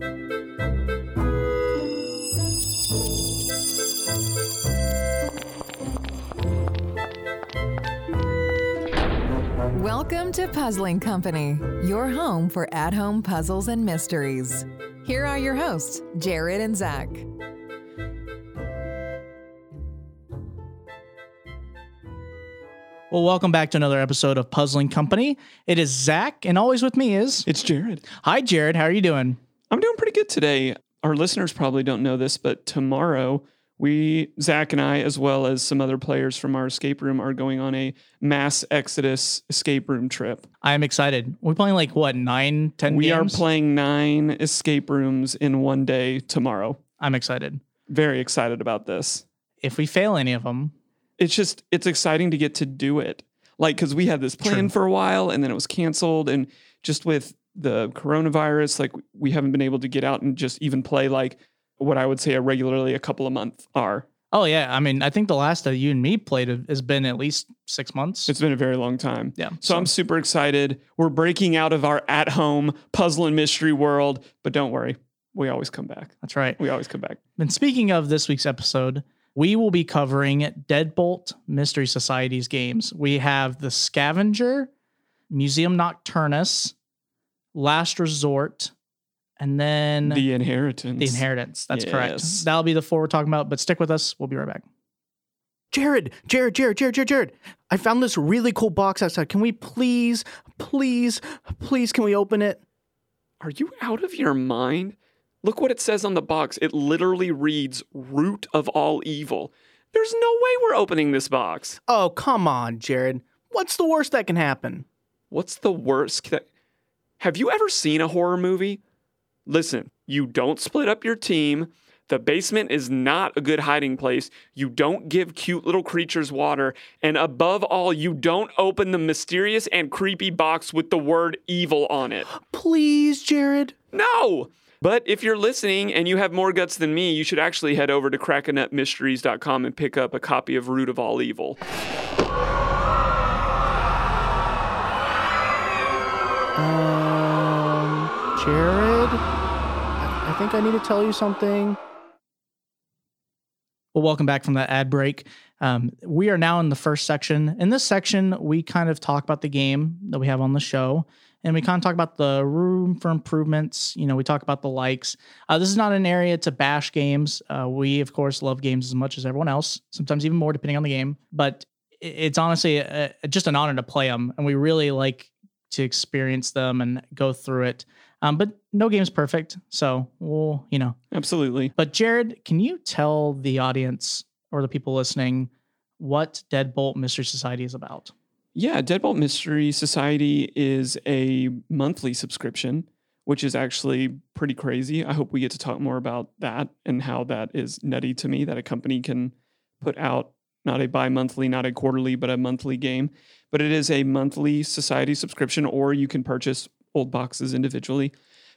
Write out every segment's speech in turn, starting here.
Welcome to Puzzling Company, your home for at home puzzles and mysteries. Here are your hosts, Jared and Zach. Well, welcome back to another episode of Puzzling Company. It is Zach, and always with me is. It's Jared. Hi, Jared. How are you doing? I'm doing pretty good today. Our listeners probably don't know this, but tomorrow we, Zach and I, as well as some other players from our escape room, are going on a mass exodus escape room trip. I am excited. We're playing like what nine, ten. We games? are playing nine escape rooms in one day tomorrow. I'm excited. Very excited about this. If we fail any of them, It's just, it's exciting to get to do it. Like, because we had this plan True. for a while and then it was canceled. And just with the coronavirus, like, we haven't been able to get out and just even play like what I would say a regularly a couple of months are. oh yeah, I mean, I think the last that you and me played has been at least six months. It's been a very long time. yeah. So I'm super excited. We're breaking out of our at home puzzle and mystery world, but don't worry, we always come back. that's right. We always come back. And speaking of this week's episode, we will be covering Deadbolt Mystery Society's games. We have The Scavenger, Museum Nocturnus, Last Resort, and then The inheritance. The Inheritance. That's correct. Yes. That'll be the four we're talking about, but stick with us. We'll be right back. Jared, Jared, Jared, Jared, Jared, Jared. I found this really cool box outside. Can we please, please, please, can we open it? Are you out of your mind? Look what it says on the box. It literally reads root of all evil. There's no way we're opening this box. Oh, come on, Jared. What's the worst that can happen? What's the worst that Have you ever seen a horror movie? Listen, you don't split up your team. The basement is not a good hiding place. You don't give cute little creatures water. And above all, you don't open the mysterious and creepy box with the word evil on it. Please, Jared. No! But if you're listening and you have more guts than me, you should actually head over to crackanutmysteries.com and pick up a copy of Root of All Evil. Um, Jared, I think I need to tell you something. Well, welcome back from that ad break. Um, we are now in the first section. In this section, we kind of talk about the game that we have on the show, and we kind of talk about the room for improvements. You know, we talk about the likes. Uh, this is not an area to bash games. Uh, we, of course, love games as much as everyone else, sometimes even more depending on the game. But it's honestly uh just an honor to play them, and we really like to experience them and go through it. Um, but no game's perfect, so we'll, you know, Absolutely. but Jared, can you tell the audience or the people listening what Deadbolt Mystery Society is about? Yeah, Deadbolt Mystery Society is a monthly subscription, which is actually pretty crazy. I hope we get to talk more about that and how that is nutty to me that a company can put out not a bi monthly, not a quarterly, but a monthly game. But it is a monthly society subscription, or you can purchase old boxes individually.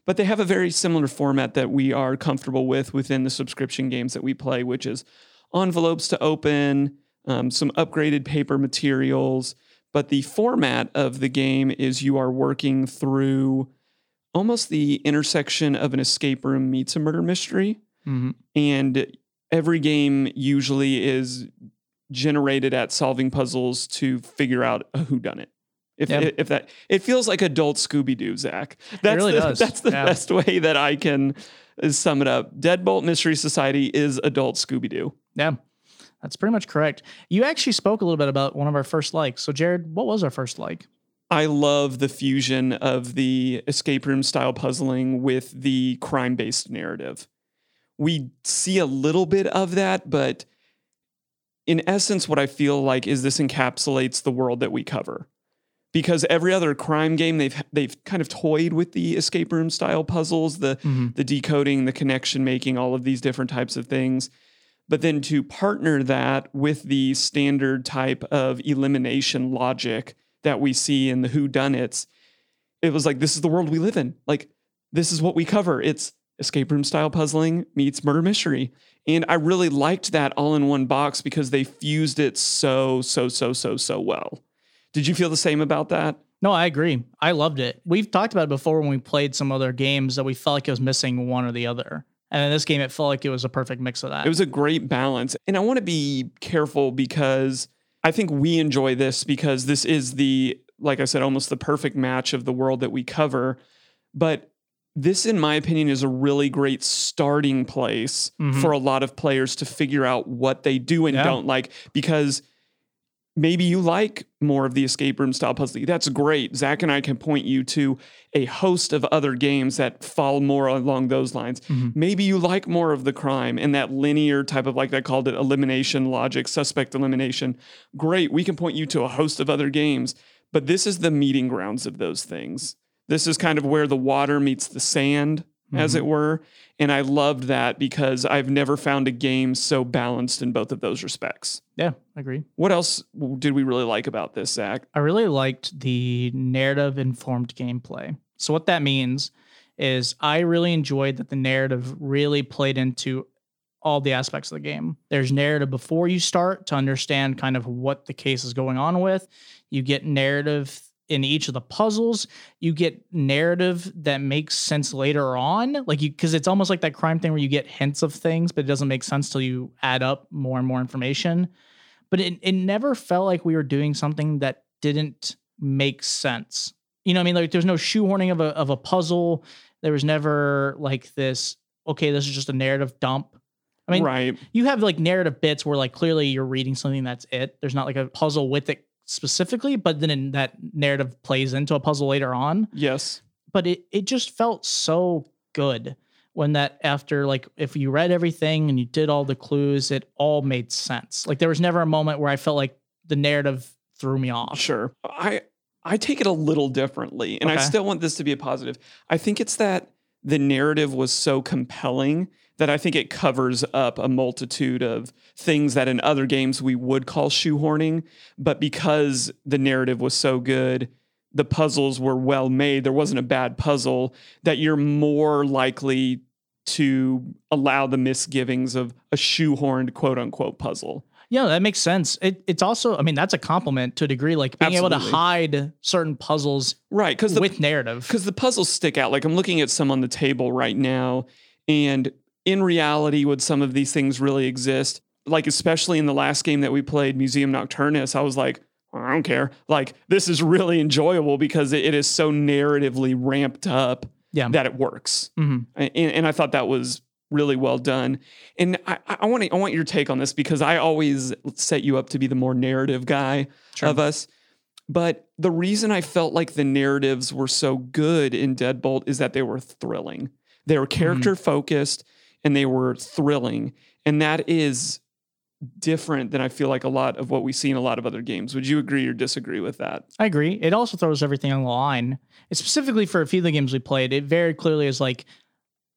But they have a very similar format that we are comfortable with within the subscription games that we play, which is envelopes to open, um, some upgraded paper materials. But the format of the game is you are working through almost the intersection of an escape room meets a murder mystery. Mm-hmm. And every game usually is generated at solving puzzles to figure out a whodunit. If, Yeah. if that it feels like adult Scooby Doo, Zach. That's really the, does. That's the Yeah. best way that I can uh, sum it up. Deadbolt Mystery Society is adult Scooby Doo. Yeah, that's pretty much correct. You actually spoke a little bit about one of our first likes. So, Jared, what was our first like? I love the fusion of the escape room style puzzling with the crime based narrative. We see a little bit of that, but in essence, what I feel like is this encapsulates the world that we cover. Because every other crime game, they've they've kind of toyed with the escape room style puzzles, the Mhm. the decoding, the connection making, all of these different types of things. But then to partner that with the standard type of elimination logic that we see in the Who Done It's, it was like this is the world we live in. Like this is what we cover. It's escape room style puzzling meets murder mystery. And I really liked that all in one box because they fused it so, so, so, so, so well. Did you feel the same about that? No, I agree. I loved it. We've talked about it before when we played some other games that we felt like it was missing one or the other. And in this game, it felt like it was a perfect mix of that. It was a great balance. And I want to be careful because I think we enjoy this because this is the, like I said, almost the perfect match of the world that we cover. But this, in my opinion, is a really great starting place Mhm. for a lot of players to figure out what they do and Yeah. don't like because maybe you like more of the escape room style puzzle. That's great. Zach and I can point you to a host of other games that fall more along those lines. Mhm. Maybe you like more of the crime and that linear type of like I called it elimination logic, suspect elimination. Great. We can point you to a host of other games, but this is the meeting grounds of those things. This is kind of where the water meets the sand, as it mm-hmm. were. And I loved that because I've never found a game so balanced in both of those respects. yeah, I agree. What else did we really like about this, Zach? I really liked the narrative informed gameplay. So, what that means is I really enjoyed that the narrative really played into all the aspects of the game. There's narrative before you start to understand kind of what the case is going on with. You get narrative in each of the puzzles. You get narrative that makes sense later on. Like you because it's almost like that crime thing where you get hints of things, but it doesn't make sense till you add up more and more information. But it, it never felt like we were doing something that didn't make sense. You know what I mean? Like there's no shoehorning of a of a puzzle. There was never like this, okay, this is just a narrative dump. I mean, right. you have like narrative bits where like clearly you're reading something that's it. There's not like a puzzle with it specifically, but then in that narrative plays into a puzzle later on. Yes. But it it just felt so good when that after like if you read everything and you did all the clues, it all made sense. Like there was never a moment where I felt like the narrative threw me off. Sure. I I take it a little differently, and I still want this to be a positive. I think it's that the narrative was so compelling that I think it covers up a multitude of things that in other games we would call shoehorning, but because the narrative was so good, the puzzles were well made, there wasn't a bad puzzle that you're more likely to allow the misgivings of a shoehorned quote unquote puzzle. Yeah, that makes sense. It, it's also, I mean, that's a compliment to a degree, like being able to hide certain puzzles Right. Because the with narrative. because the puzzles stick out. Like I'm looking at some on the table right now, and in reality, would some of these things really exist? Like especially in the last game that we played, Museum Nocturnus, I was like, I don't care. Like this is really enjoyable because it, it is so narratively ramped up Yeah. that it works, Mhm. and, and I thought that was really well done. And I, I want to, I want your take on this because I always set you up to be the more narrative guy Sure. of us. But the reason I felt like the narratives were so good in Deadbolt is that they were thrilling. They were character focused and they were thrilling. And that is different than I feel like a lot of what we see in a lot of other games. Would you agree or disagree with that? I agree. It also throws everything on the line. Specifically for a few of the games we played, it very clearly is like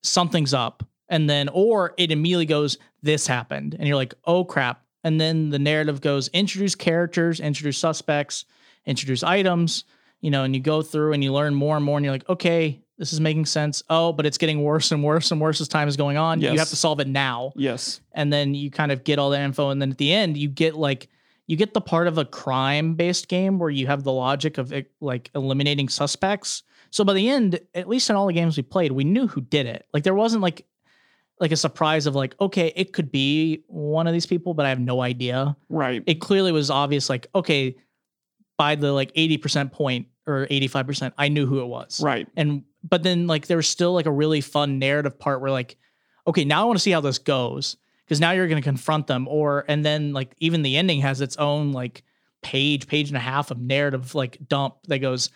something's up. And then, or it immediately goes, this happened. And you're like, oh crap. And then the narrative goes, introduce characters, introduce suspects, introduce items, you know, and you go through and you learn more and more. And you're like, okay, this is making sense. Oh, but it's getting worse and worse and worse as time is going on. You have to solve it now Yes. and then you kind of get all that info and then at the end you get like you get the part of a crime based game where you have the logic of it, like eliminating suspects so by the end at least in all the games we played we knew who did it like there wasn't like like a surprise of like okay it could be one of these people but i have no idea Right. it clearly was obvious like okay by the like 80% point or 85% i knew who it was right. and but then like there was still like a really fun narrative part where like okay now i want to see how this goes because now you're going to confront them or and then like even the ending has its own like page page and a half of narrative like dump that goes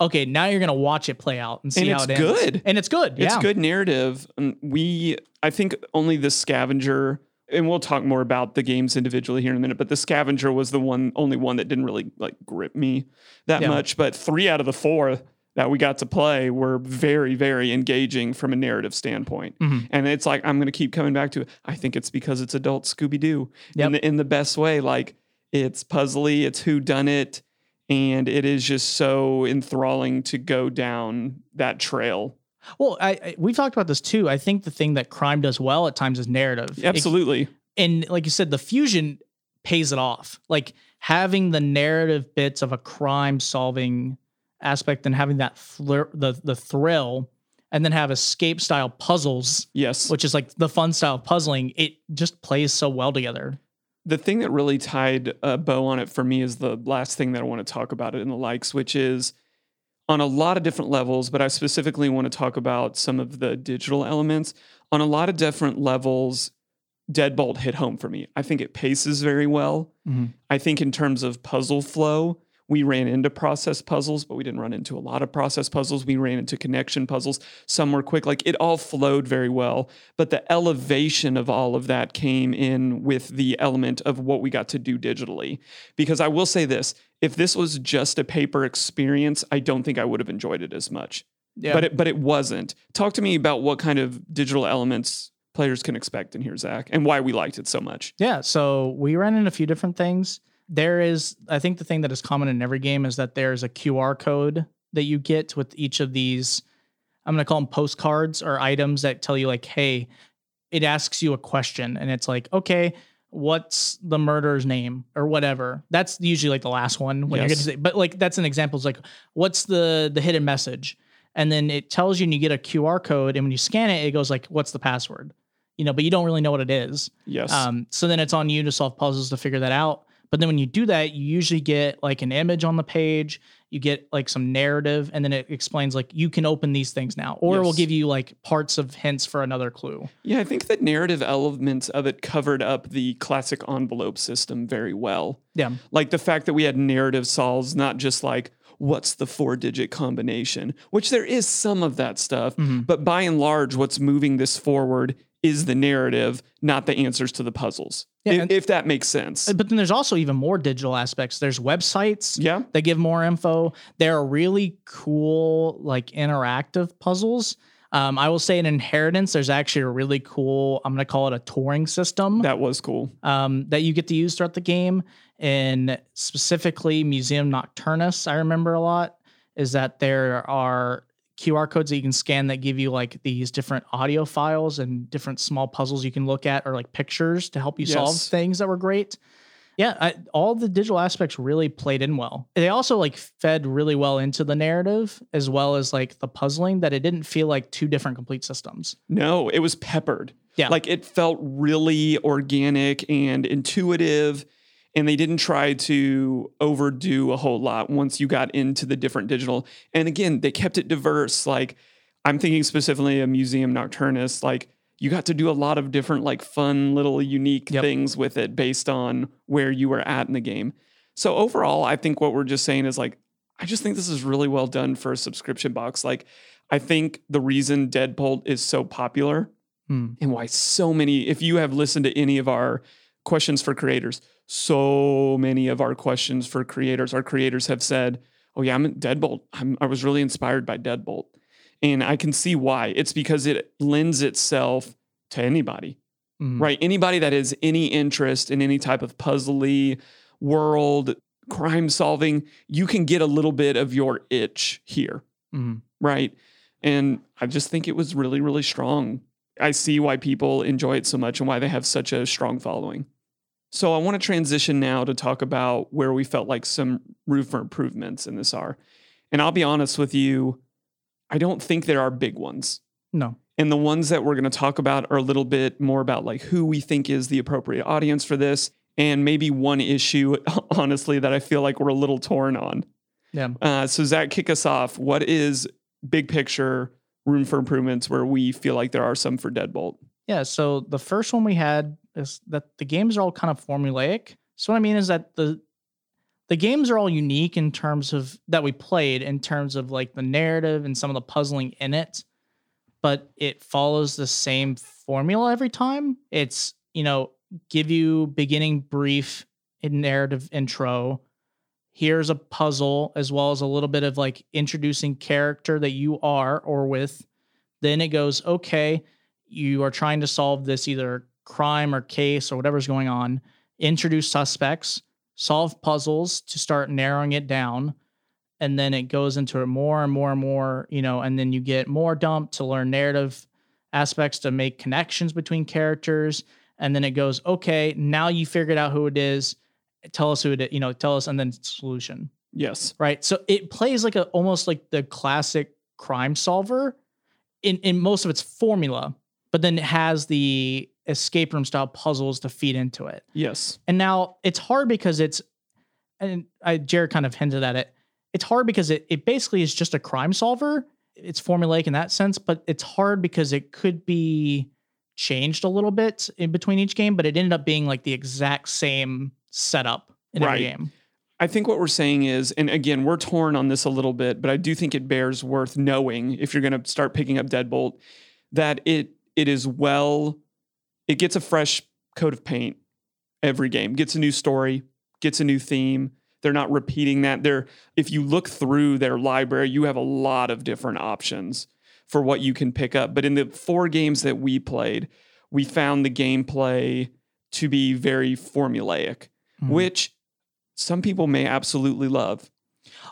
okay now you're going to watch it play out and see And how it's it ends good. and it's good It's good narrative. And we, I think only the scavenger, and we'll talk more about the games individually here in a minute, but the scavenger was the one, only one that didn't really like grip me that Yeah. much. But three out of the four that we got to play were very, very engaging from a narrative standpoint. Mhm. And it's like, I'm going to keep coming back to it. I think it's because it's adult Scooby Doo Yep. in, the, in the best way. Like it's puzzly, it's who done it. And it is just so enthralling to go down that trail. well I, I we've talked about this too i think the thing that crime does well at times is narrative It- Absolutely. and like you said, the fusion pays it off. Like having the narrative bits of a crime solving aspect and having that thr- the the thrill, and then have escape style puzzles, Yes. which is like the fun style of puzzling. It just plays so well together. the thing that really tied a bow on it for me is the last thing that I want to talk about it in the likes, which is on a lot of different levels, but I specifically want to talk about some of the digital elements. On a lot of different levels, Deadbolt hit home for me. I think it paces very well. Mm-hmm. I think in terms of puzzle flow, we ran into process puzzles, but we didn't run into a lot of process puzzles. We ran into connection puzzles. Some were quick. Like it all flowed very well. But the elevation of all of that came in with the element of what we got to do digitally. Because I will say this if this was just a paper experience, I don't think I would have enjoyed it as much. Yeah. But it but it wasn't. Talk to me about what kind of digital elements players can expect in here, Zach, and why we liked it so much. Yeah, so we ran into a few different things. There is, I think, the thing that is common in every game is that there's a QR code that you get with each of these. I'm going to call them postcards or items that tell you, like, hey, it asks you a question, and it's like, okay, what's the murderer's name or whatever. That's usually like the last one when you're going to say, but like that's an example. It's like, what's the the hidden message? And then it tells you, and you get a QR code, and when you scan it, it goes like, what's the password? You know, but you don't really know what it is. Yes. Um, so then it's on you to solve puzzles to figure that out. But then when you do that, you usually get like an image on the page, you get like some narrative, and then it explains like you can open these things now, or it will give you like parts of hints for another clue. Yeah, I think the narrative elements of it covered up the classic envelope system very well. Yeah. Like the fact that we had narrative solves, not just like, what's the four digit combination, which there is some of that stuff. Mm-hmm. But by and large, what's moving this forward is the narrative, not the answers to the puzzles. Yeah, if, if that makes sense. But then there's also even more digital aspects. There's websites Yeah. that give more info. There are really cool, like interactive puzzles. Um, I will say in Inheritance, there's actually a really cool, I'm going to call it a touring system. That was cool. um, that you get to use throughout the game. And specifically, Museum Nocturnus, I remember a lot, is that there are QR codes that you can scan that give you like these different audio files and different small puzzles you can look at or like pictures to help you solve things that were great. Yeah, I, all the digital aspects really played in well. They also like fed really well into the narrative as well as like the puzzling that it didn't feel like two different complete systems. No, it was peppered. Yeah. Like it felt really organic and intuitive. And they didn't try to overdo a whole lot once you got into the different digital. And again, they kept it diverse. Like I'm thinking specifically a Museum Nocturnus. Like you got to do a lot of different, like fun little unique Yep. things with it based on where you were at in the game. So overall, I think what we're just saying is like, I just think this is really well done for a subscription box. Like, I think the reason Deadbolt is so popular Hmm. and why so many, if you have listened to any of our questions for creators, so many of our questions for creators, our creators have said, Oh, yeah, I'm Deadbolt. I'm, I was really inspired by Deadbolt. And I can see why. It's because it lends itself to anybody Mhm. right? Anybody that has any interest in any type of puzzly world, crime solving, you can get a little bit of your itch here, Mhm. right? And I just think it was really, really strong. I see why people enjoy it so much and why they have such a strong following. So I want to transition now to talk about where we felt like some room for improvements in this are. And I'll be honest with you, I don't think there are big ones. No. And the ones that we're going to talk about are a little bit more about like who we think is the appropriate audience for this. And maybe one issue, honestly, that I feel like we're a little torn on. Yeah. Uh, so, Zach, kick us off. What is big picture room for improvements where we feel like there are some for Deadbolt? Yeah, so the first one we had is that the games are all kind of formulaic. So what I mean is that the the games are all unique in terms of that we played in terms of like the narrative and some of the puzzling in it, but it follows the same formula every time. It's, you know, give you beginning brief narrative intro. Here's a puzzle as well as a little bit of like introducing character that you are or with. Then it goes, okay, you are trying to solve this either crime or case or whatever's going on, introduce suspects, solve puzzles to start narrowing it down. And then it goes into it more and more and more, you know, and then you get more dump to learn narrative aspects to make connections between characters. And then it goes, okay, now you figured out who it is. Tell us who it is, you know, tell us, and then solution. Yes. right? So it plays like a almost like the classic crime solver in in most of its formula, but then it has the escape room style puzzles to feed into it. Yes. And now it's hard because it's and I Jared kind of hinted at it. It's hard because it it basically is just a crime solver. It's formulaic in that sense, but it's hard because it could be changed a little bit in between each game, but it ended up being like the exact same setup in every Right. game. I think what we're saying is, and again, we're torn on this a little bit, but I do think it bears worth knowing if you're going to start picking up Deadbolt that it it is well, it gets a fresh coat of paint every game, gets a new story, gets a new theme. They're not repeating that. They're if you look through their library, you have a lot of different options for what you can pick up. But in the four games that we played, we found the gameplay to be very formulaic, Mhm. which some people may absolutely love.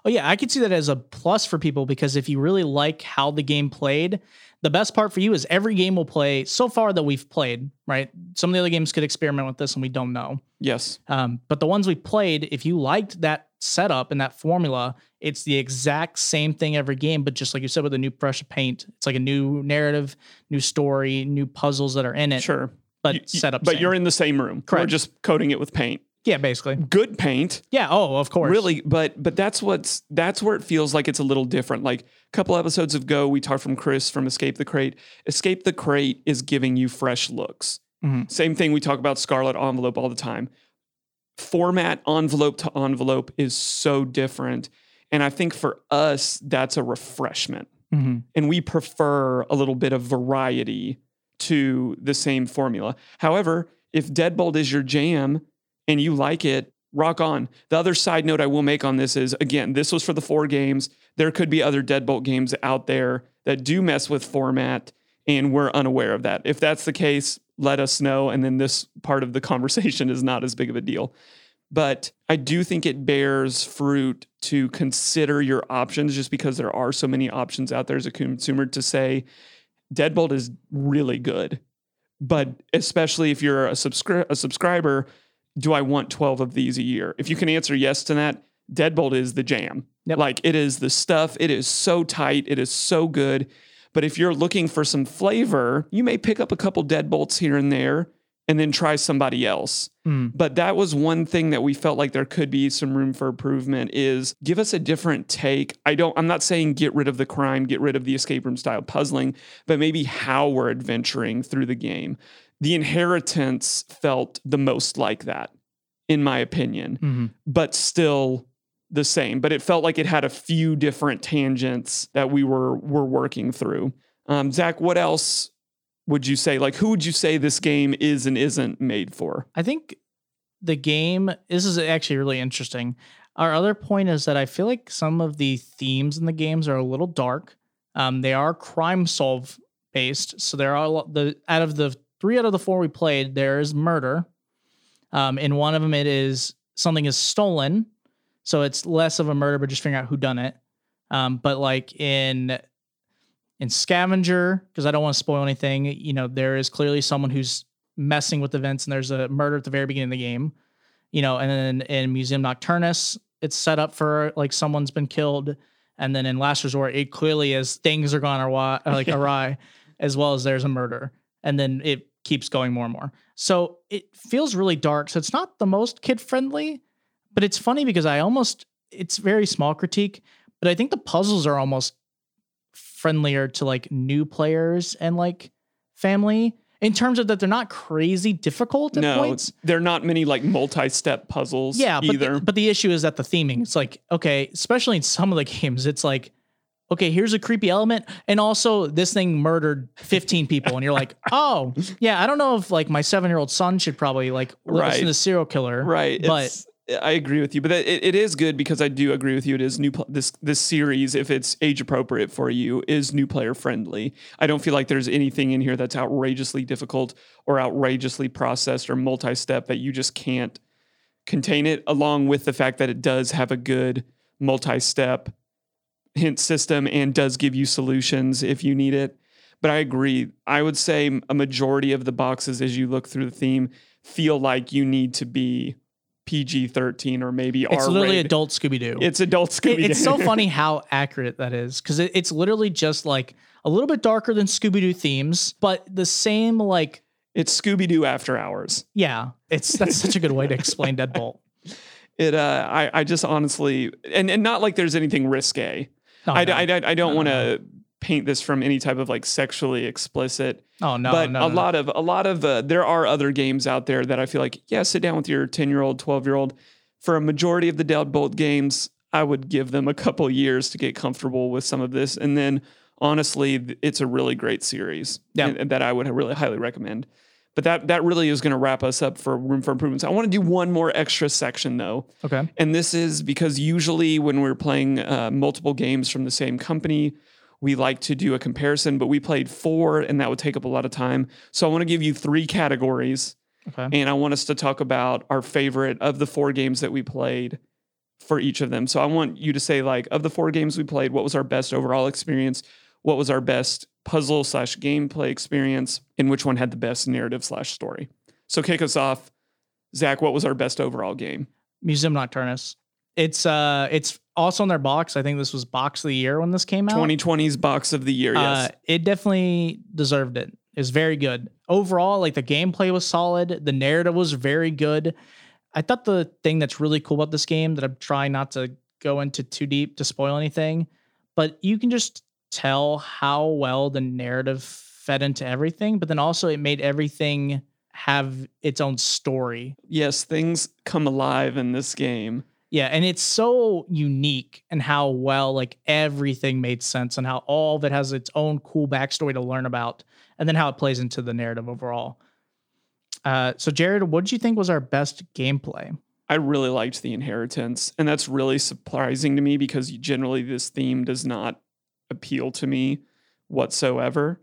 Oh yeah, I could see that as a plus for people because if you really like how the game played, the best part for you is every game we'll play so far that we've played, right? Some of the other games could experiment with this and we don't know. Yes. Um, but the ones we played, if you liked that setup and that formula, it's the exact same thing every game, but just like you said, with a new brush of paint. It's like a new narrative, new story, new puzzles that are in it, Sure. but You- set up. But same. you're in the same room. Correct. We're just coating it with paint. Yeah, basically. Good paint. Yeah. Oh, of course. Really, but but that's what's that's where it feels like it's a little different. Like a couple episodes ago, we talked from Chris from Escape the Crate. Escape the Crate is giving you fresh looks. Mhm. Same thing we talk about Scarlet Envelope all the time. Format envelope to envelope is so different. And I think for us, that's a refreshment. Mhm. and we prefer a little bit of variety to the same formula. However, if Deadbolt is your jam and you like it, rock on. The other side note I will make on this is again, this was for the four games. There could be other Deadbolt games out there that do mess with format and we're unaware of that. If that's the case, let us know and then this part of the conversation is not as big of a deal. But I do think it bears fruit to consider your options just because there are so many options out there as a consumer to say Deadbolt is really good. But especially if you're a, subscri- a subscriber, do I want 12 of these a year? If you can answer yes to that, Deadbolt is the jam. Yep. Like it is the stuff, it is so tight, it is so good. But if you're looking for some flavor, you may pick up a couple Deadbolts here and there and then try somebody else. Mm. But that was one thing that we felt like there could be some room for improvement is give us a different take. I don't I'm not saying get rid of the crime, get rid of the escape room style puzzling, but maybe how we're adventuring through the game. The inheritance felt the most like that in my opinion, Mhm. but still the same. But it felt like it had a few different tangents that we were were working through. Um, Zach, what else would you say? Like, who would you say this game is and isn't made for? I think the game, this is actually really interesting. Our other point is that I feel like some of the themes in the games are a little dark. Um, they are crime solve based. So there are the out of the three out of the four we played, there is murder. Um, in one of them, it is something is stolen. So it's less of a murder, but just figuring out who done it. Um, but like in in scavenger, because I don't want to spoil anything, you know, there is clearly someone who's messing with events and there's a murder at the very beginning of the game you know and then in museum nocturnus it's set up for like someone's been killed and then in last resort it clearly is things are gone awry, like awry as well as there's a murder and then it keeps going more and more so it feels really dark so it's not the most kid friendly but it's funny because i almost it's very small critique but i think the puzzles are almost friendlier to like new players and like family in terms of that they're not crazy difficult at no, points. there are not many like multi-step puzzles Yeah, but either. the, but the issue is that the theming. It's like okay, especially in some of the games, it's like okay, here's a creepy element, and also this thing murdered 15 people, and you're like, oh yeah, I don't know if like my seven year old son should probably like listen Right. to the serial killer, right. But it's- I agree with you, but it, it is good because I do agree with you. It is new. This this series, if it's age appropriate for you, is new player friendly. I don't feel like there's anything in here that's outrageously difficult or outrageously processed or multi-step that you just can't contain it. Along with the fact that it does have a good multi-step hint system and does give you solutions if you need it. But I agree. I would say a majority of the boxes, as you look through the theme, feel like you need to be PG 13 or maybe R. It's R literally adult Scooby Doo. It's adult Scooby Doo. it's so funny how accurate that is because it, it's literally just like a little bit darker than Scooby Doo themes, but the same like It's Scooby Doo after hours. yeah. It's that's such a good way to explain Deadbolt. It uh I, I just honestly and, and not like there's anything risque. Oh, I, no. I, I, I don't No, want to paint this from any type of like sexually explicit oh no, but no, a no, lot of a lot of uh, there are other games out there that I feel like yeah, sit down with your ten year old, twelve year old. For a majority of the Deadbolt games, I would give them a couple years to get comfortable with some of this, and then honestly, it's a really great series Yeah. that I would really highly recommend. But that that really is going to wrap us up for Room for Improvements. I want to do one more extra section though. Okay. And this is because usually when we're playing uh, multiple games from the same company, we like to do a comparison, but we played four and that would take up a lot of time. So I want to give you three categories Okay. and I want us to talk about our favorite of the four games that we played for each of them. So I want you to say, like, of the four games we played, what was our best overall experience? What was our best puzzle slash gameplay experience? And which one had the best narrative slash story? So kick us off. Zach, what was our best overall game? Museum Nocturnus. It's uh it's also on their box. I think this was box of the year when this came out. 2020's box of the year. Yes. Uh, it definitely deserved it. It was very good. Overall, like the gameplay was solid. The narrative was very good. I thought the thing that's really cool about this game that I'm trying not to go into too deep to spoil anything, but you can just tell how well the narrative fed into everything, but then also it made everything have its own story. yes, things come alive in this game. Yeah, and it's so unique and how well like everything made sense and how all of it has its own cool backstory to learn about, and then how it plays into the narrative overall. Uh, so Jared, what did you think was our best gameplay? I really liked the inheritance, and that's really surprising to me because generally this theme does not appeal to me whatsoever.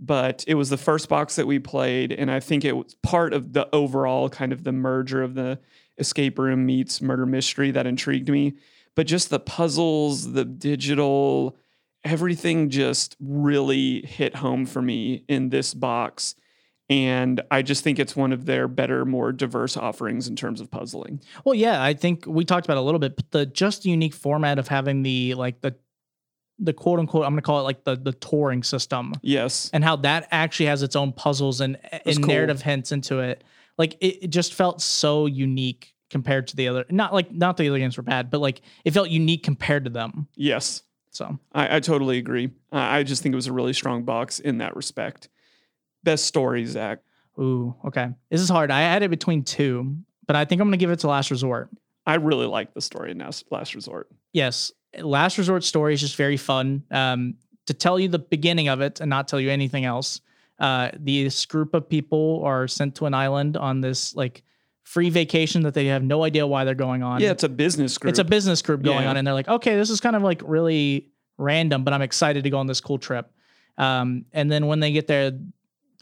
But it was the first box that we played, and I think it was part of the overall kind of the merger of the escape room meets murder mystery that intrigued me. But just the puzzles, the digital, everything just really hit home for me in this box. And I just think it's one of their better, more diverse offerings in terms of puzzling. Well, yeah, I think we talked about a little bit, but the just unique format of having the like the the quote unquote I'm gonna call it like the the touring system Yes. and how that actually has its own puzzles and, uh, and cool. narrative hints into it. Like it, it just felt so unique compared to the other. Not like not the other games were bad, but like it felt unique compared to them. Yes. So I, I totally agree. I, I just think it was a really strong box in that respect. Best story, Zach. ooh, okay, this is hard. I had it between two, but I think I'm gonna give it to Last Resort. I really like the story in Last Resort. Yes, Last Resort story is just very fun. Um, to tell you the beginning of it and not tell you anything else. Uh, this group of people are sent to an island on this like free vacation that they have no idea why they're going on. Yeah, it's a business group. It's a business group going Yeah. on, and they're like, okay, this is kind of like really random, but I'm excited to go on this cool trip. Um, and then when they get there,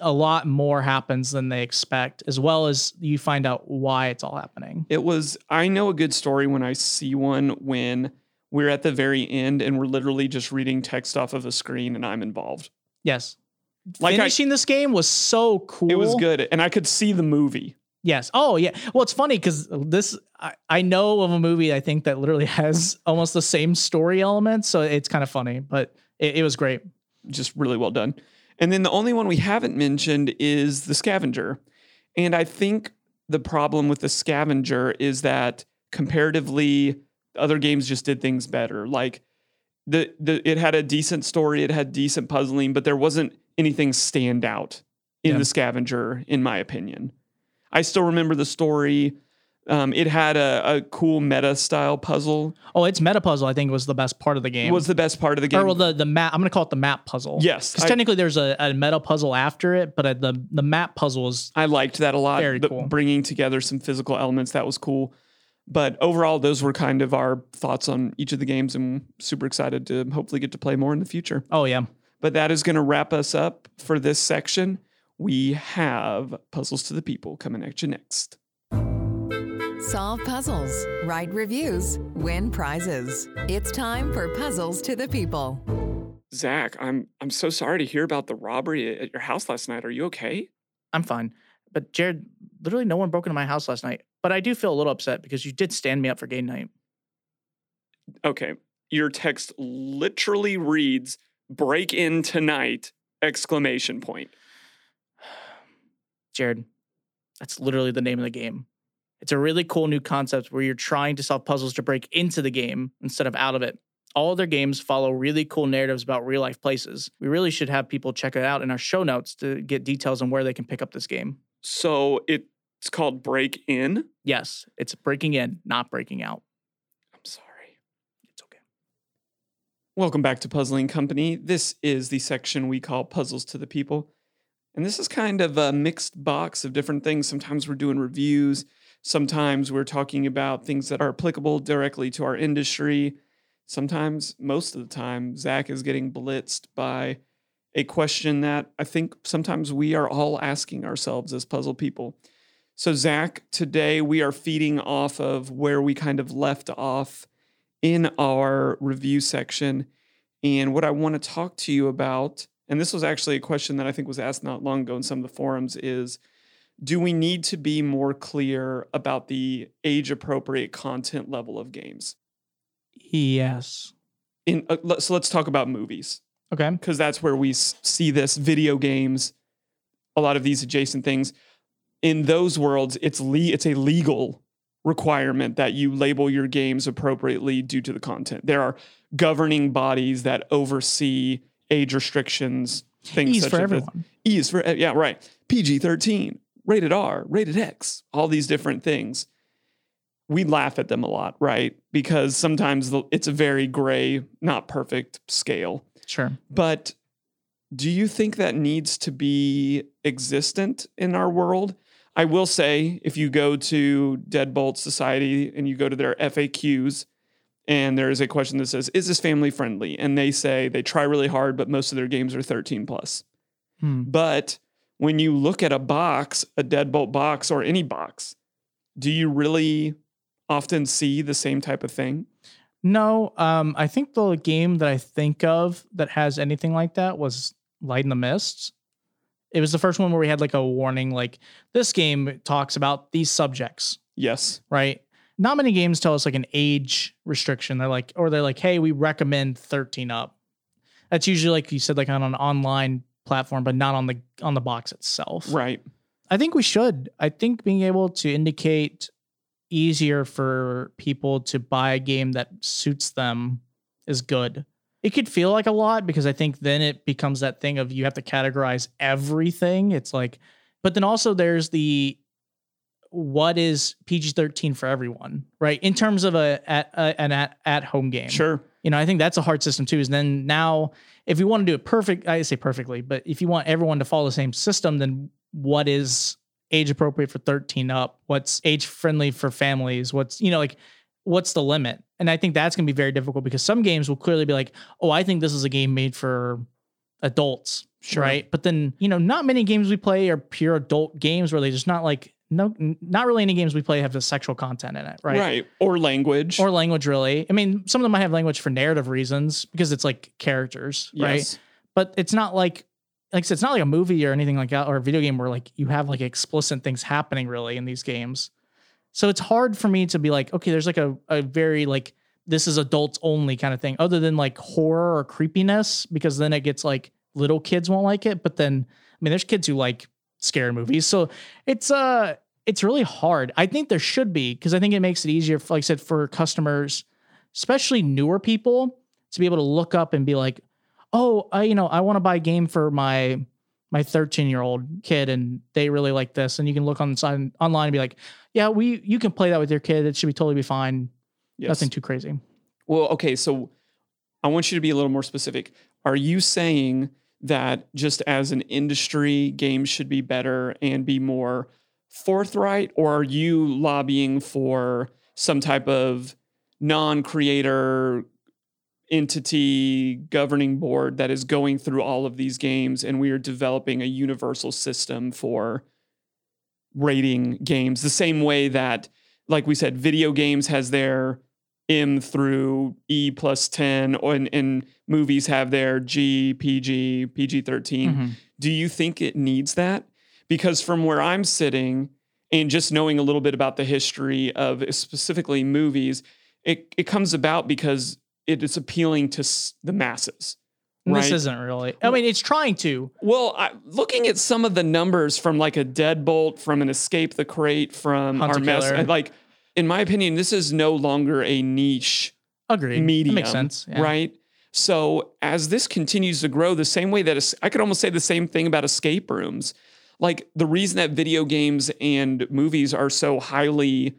a lot more happens than they expect, as well as you find out why it's all happening. It was. I know a good story when I see one when we're at the very end and we're literally just reading text off of a screen and I'm involved. Yes. Like I, Finishing this game was so cool. it was good, and I could see the movie. Yes. Oh, yeah. Well, it's funny because this, I, I know of a movie I think that literally has almost the same story elements. So it's kind of funny, but it, it was great. just really well done. And then the only one we haven't mentioned is the scavenger. And I think the problem with the scavenger is that comparatively other games just did things better. Like the the it had a decent story, it had decent puzzling, but there wasn't anything stand out in Yeah. the scavenger in my opinion. I still remember the story. Um, it had a, a cool meta style puzzle. Oh, it's meta puzzle. I think was the best part of the game. Was the best part of the game. or well, the the map. I'm gonna call it the map puzzle. Yes, because technically there's a, a meta puzzle after it, but uh, the the map puzzle is I liked that a lot. Very the- cool. Bringing together some physical elements that was cool. But overall, those were kind of our thoughts on each of the games, and super excited to hopefully get to play more in the future. oh yeah. But that is going to wrap us up for this section. We have Puzzles to the People coming at you next. Solve puzzles, write reviews, win prizes. It's time for Puzzles to the People. Zach, I'm I'm so sorry to hear about the robbery at your house last night. Are you okay? I'm fine. But Jared, literally no one broke into my house last night. But I do feel a little upset because you did stand me up for game night. Okay. Your text literally reads break in tonight exclamation point. Jared, that's literally the name of the game. It's a really cool new concept where you're trying to solve puzzles to break into the game instead of out of it. All their games follow really cool narratives about real life places. We really should have people check it out in our show notes to get details on where they can pick up this game. So it's called break in. Yes, it's breaking in, not breaking out. I'm sorry. It's okay. Welcome back to Puzzling Company. This is the section we call Puzzles to the People. And this is kind of a mixed box of different things. Sometimes we're doing reviews, sometimes we're talking about things that are applicable directly to our industry. Sometimes, most of the time, Zach is getting blitzed by a question that I think sometimes we are all asking ourselves as puzzle people. So, Zach, today we are feeding off of where we kind of left off in our review section. And what I want to talk to you about, and this was actually a question that I think was asked not long ago in some of the forums, is do we need to be more clear about the age appropriate content level of games? Yes. In, uh, so let's talk about movies Okay. because that's where we see this video games, a lot of these adjacent things. In those worlds, it's le- it's a legal requirement that you label your games appropriately due to the content. There are governing bodies that oversee age restrictions, things Ease such for as everyone. E is for eh, yeah, right. PG thirteen, rated R, rated X, all these different things. We laugh at them a lot, right? Because sometimes the, it's a very gray, not perfect scale. Sure. But do you think that needs to be existent in our world? I will say, if you go to Deadbolt Society and you go to their FAQs, and there is a question that says, Is this family friendly? And they say they try really hard, but most of their games are 13 plus. Hmm. But when you look at a box, a Deadbolt box or any box, do you really often see the same type of thing? No, um, I think the game that I think of that has anything like that was Light in the Mists. It was the first one where we had like a warning, like this game talks about these subjects, Yes. right? Not many games tell us like an age restriction. They're like, or they're like, hey, we recommend 13 up. That's usually like you said, like on an online platform, but not on the on the box itself. Right. I think we should. I think being able to indicate easier for people to buy a game that suits them is good. It could feel like a lot because I think then it becomes that thing of you have to categorize everything. It's like, but then also there's the what is PG 13 for everyone, right? In terms of a, at, a an at, at home game. Sure. You know, I think that's a hard system too. Is then now, if you want to do it perfect, I say perfectly, but if you want everyone to follow the same system, then what is age appropriate for 13 up? What's age friendly for families? What's, you know, like, what's the limit? And I think that's going to be very difficult because some games will clearly be like, oh, I think this is a game made for adults. Sure. Right. But then, you know, not many games we play are pure adult games where they just not like, no, not really any games we play have the sexual content in it. Right Right. Or language. or language really i mean some of them might have language for narrative reasons because it's like characters right but it's not like like I said, it's not like a movie or anything like that or a video game where like you have like explicit things happening really in these games so it's hard for me to be like okay there's like a, a very like this is adults only kind of thing other than like horror or creepiness because then it gets like little kids won't like it but then i mean there's kids who like scary movies so it's uh it's really hard. I think there should be because i think it makes it easier like i said for customers especially newer people to be able to look up and be like oh i you know i want to buy a game for my my 13 year old kid and they really like this. And you can look on the side online and be like yeah we you can play that with your kid. It should be totally be fine. Yes. nothing too crazy. Well, okay, so I want you to be a little more specific. Are you saying that just as an industry, games should be better and be more forthright, or are you lobbying for some type of non-creator entity governing board that is going through all of these games and we are developing a universal system for rating games the same way that like we said video games has their M through E plus 10, or- and, and movies have their G, PG, PG 13. Mhm. Do you think it needs that? Because from where I'm sitting, and just knowing a little bit about the history of specifically movies, it, it comes about because it is appealing to s- the masses. And This isn't really. I mean, it's trying to. Well, I, looking at some of the numbers from like a Deadbolt, from an Escape the Crate, from Hunt a our mess, Killer. like in my opinion, this is no longer a niche Agreed. medium. That makes sense. yeah. right? So as this continues to grow, the same way that es- I could almost say the same thing about escape rooms. Like the reason that video games and movies are so highly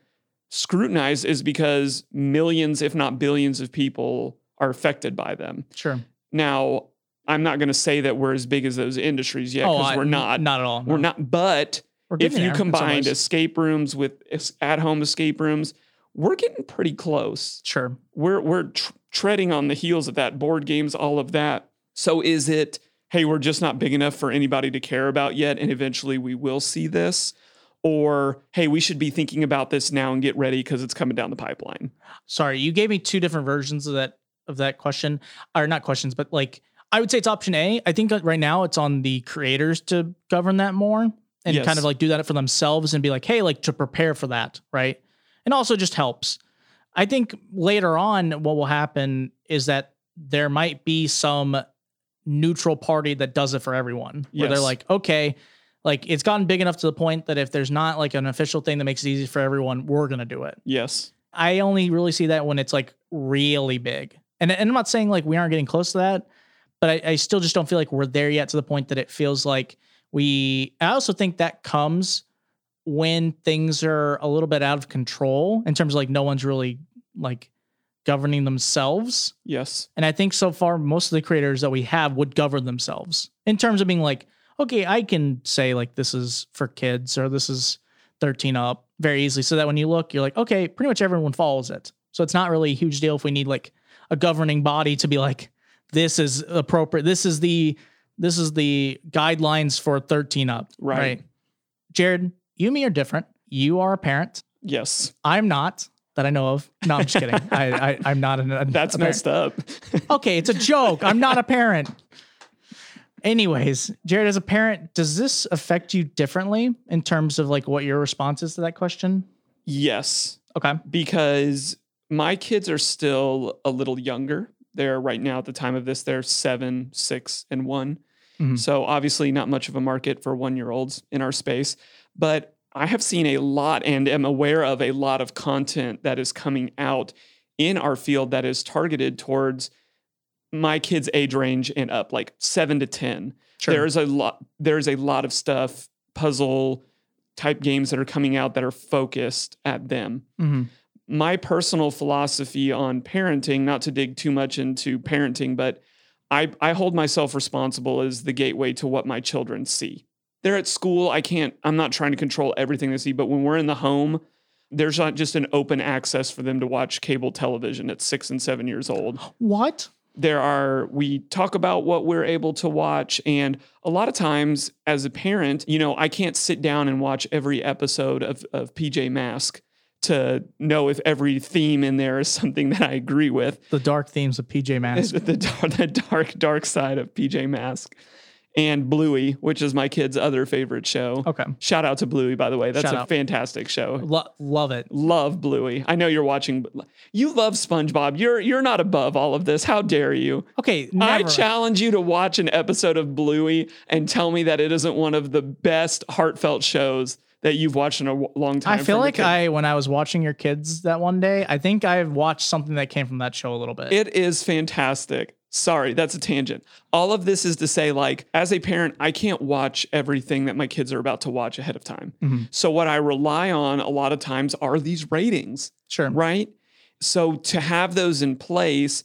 scrutinized is because millions, if not billions, of people are affected by them. Sure. Now, I'm not going to say that we're as big as those industries yet because Oh, we're not. Not at all. We're no. not. But if you combined escape rooms with at home escape rooms, we're getting pretty close Sure. we're we're tr- treading on the heels of that board games all of that so is it hey we're just not big enough for anybody to care about yet and eventually we will see this or hey we should be thinking about this now and get ready because it's coming down the pipeline Sorry, you gave me two different versions of that of that question, or not questions, but like I would say it's option A. I think uh, right now it's on the creators to govern that more and Yes. kind of like do that for themselves and be like, hey, like to prepare for that, right? And also just helps. I think later on, what will happen is that there might be some neutral party that does it for everyone. Where they're like, okay, like it's gotten big enough to the point that if there's not like an official thing that makes it easy for everyone, we're gonna do it. yes I only really see that when it's like really big. And, and I'm not saying like we aren't getting close to that, but I, I still just don't feel like we're there yet to the point that it feels like we. I also think that comes when things are a little bit out of control in terms of like no one's really like governing themselves. yes And I think so far, most of the creators that we have would govern themselves in terms of being like, okay, I can say like this is for kids or this is 13 up very easily. So that when you look, you're like, okay, pretty much everyone follows it. So it's not really a huge deal if we need like a governing body to be like, this is appropriate. This is the this is the guidelines for 13 up. Right. Jared, you and me are different. You are a parent. yes I'm not that I know of. No, I'm just kidding. I, I I'm not an. that's messed up okay, it's a joke. I'm not a parent. Anyways, Jared, as a parent, does this affect you differently in terms of like what your response is to that question? yes Okay. because my kids are still a little younger. They're right now at the time of this, they're seven, six, and one. Mhm. So obviously not much of a market for one year olds in our space. But I have seen a lot and am aware of a lot of content that is coming out in our field that is targeted towards my kids' age range and up, like seven to 10 Sure. there's a lot there's a lot of stuff puzzle type games that are coming out that are focused at them Mhm. my personal philosophy on parenting not to dig too much into parenting but i i hold myself responsible as the gateway to what my children see they're at school i can't i'm not trying to control everything they see but when we're in the home there's not just an open access for them to watch cable television at 6 and 7 years old What? There are we talk about what we're able to watch and a lot of times as a parent you know i can't sit down and watch every episode of, of pj mask to know if every theme in there is something that i agree with The dark themes of PJ Masks. the, dark, the dark dark side of pj mask and bluey which is my kid's other favorite show Okay. shout out to bluey by the way that's Shout a out. fantastic show Lo- love it. love Bluey. I know you're watching. You love SpongeBob. You're you're not above all of this. How dare you? Okay. I challenge you to watch an episode of Bluey and tell me that it isn't one of the best heartfelt shows that you've watched in a long time. I feel like. I, when I was watching your kids that one day, I think I've watched something that came from that show a little bit. It is fantastic. Sorry, that's a tangent. All of this is to say, like, as a parent, I can't watch everything that my kids are about to watch ahead of time. Mhm. So, what I rely on a lot of times are these ratings. sure. right? So to have those in place,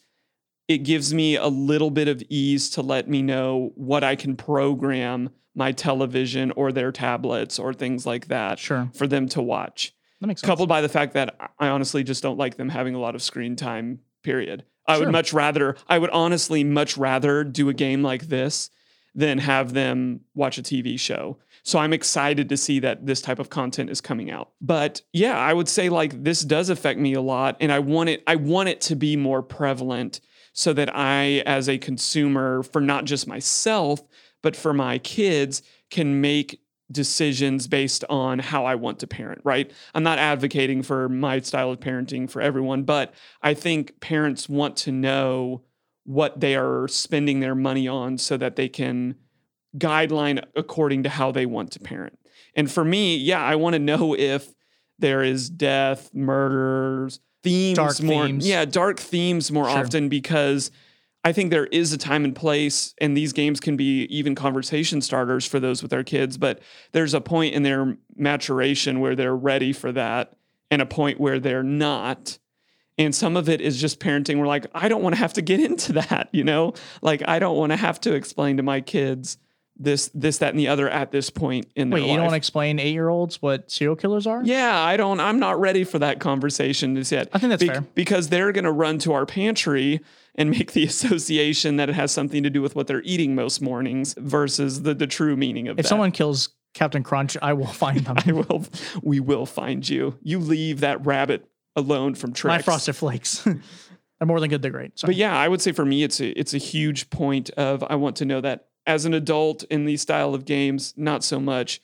it gives me a little bit of ease to let me know what I can program my television or their tablets or things like that Sure. for them to watch. That makes sense. Coupled by the fact that I honestly just don't like them having a lot of screen time, period. I Sure. would much rather, I would honestly much rather do a game like this than have them watch a TV show. So I'm excited to see that this type of content is coming out. But yeah, I would say like this does affect me a lot and I want it I want it to be more prevalent so that I as a consumer for not just myself but for my kids can make decisions based on how I want to parent, right? I'm not advocating for my style of parenting for everyone, but I think parents want to know what they are spending their money on so that they can guideline according to how they want to parent. And for me, yeah, I want to know if there is death, murders, themes Dark more themes. yeah, dark themes more Sure. often because I think there is a time and place, and these games can be even conversation starters for those with their kids. But there's a point in their maturation where they're ready for that, and a point where they're not. And some of it is just parenting. We're like, I don't want to have to get into that, you know? Like, I don't want to have to explain to my kids this, this, that, and the other at this point in Wait, their you don't want to explain eight year olds what serial killers are? Yeah, I don't. I'm not ready for that conversation just yet. I think that's fair. because they're going to run to our pantry and make the association that it has something to do with what they're eating most mornings versus the the true meaning of If that. If someone kills Captain Crunch, I will find them. I will, we will find you. You leave that rabbit alone from tricks. My frosted flakes. They're more than good. They're great. Sorry. But yeah, I would say for me, it's a it's a huge point of I want to know that as an adult in these style of games, not so much,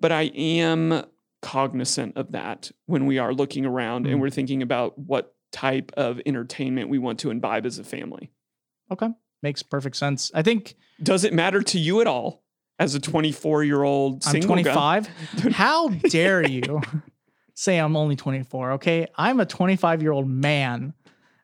but I am cognizant of that when we are looking around Mm. and we're thinking about what type of entertainment we want to imbibe as a family. okay, makes perfect sense. I think Does it matter to you at all as a 24 year old I'm 25. How dare you say I'm only 24? Okay, I'm a 25 year old man.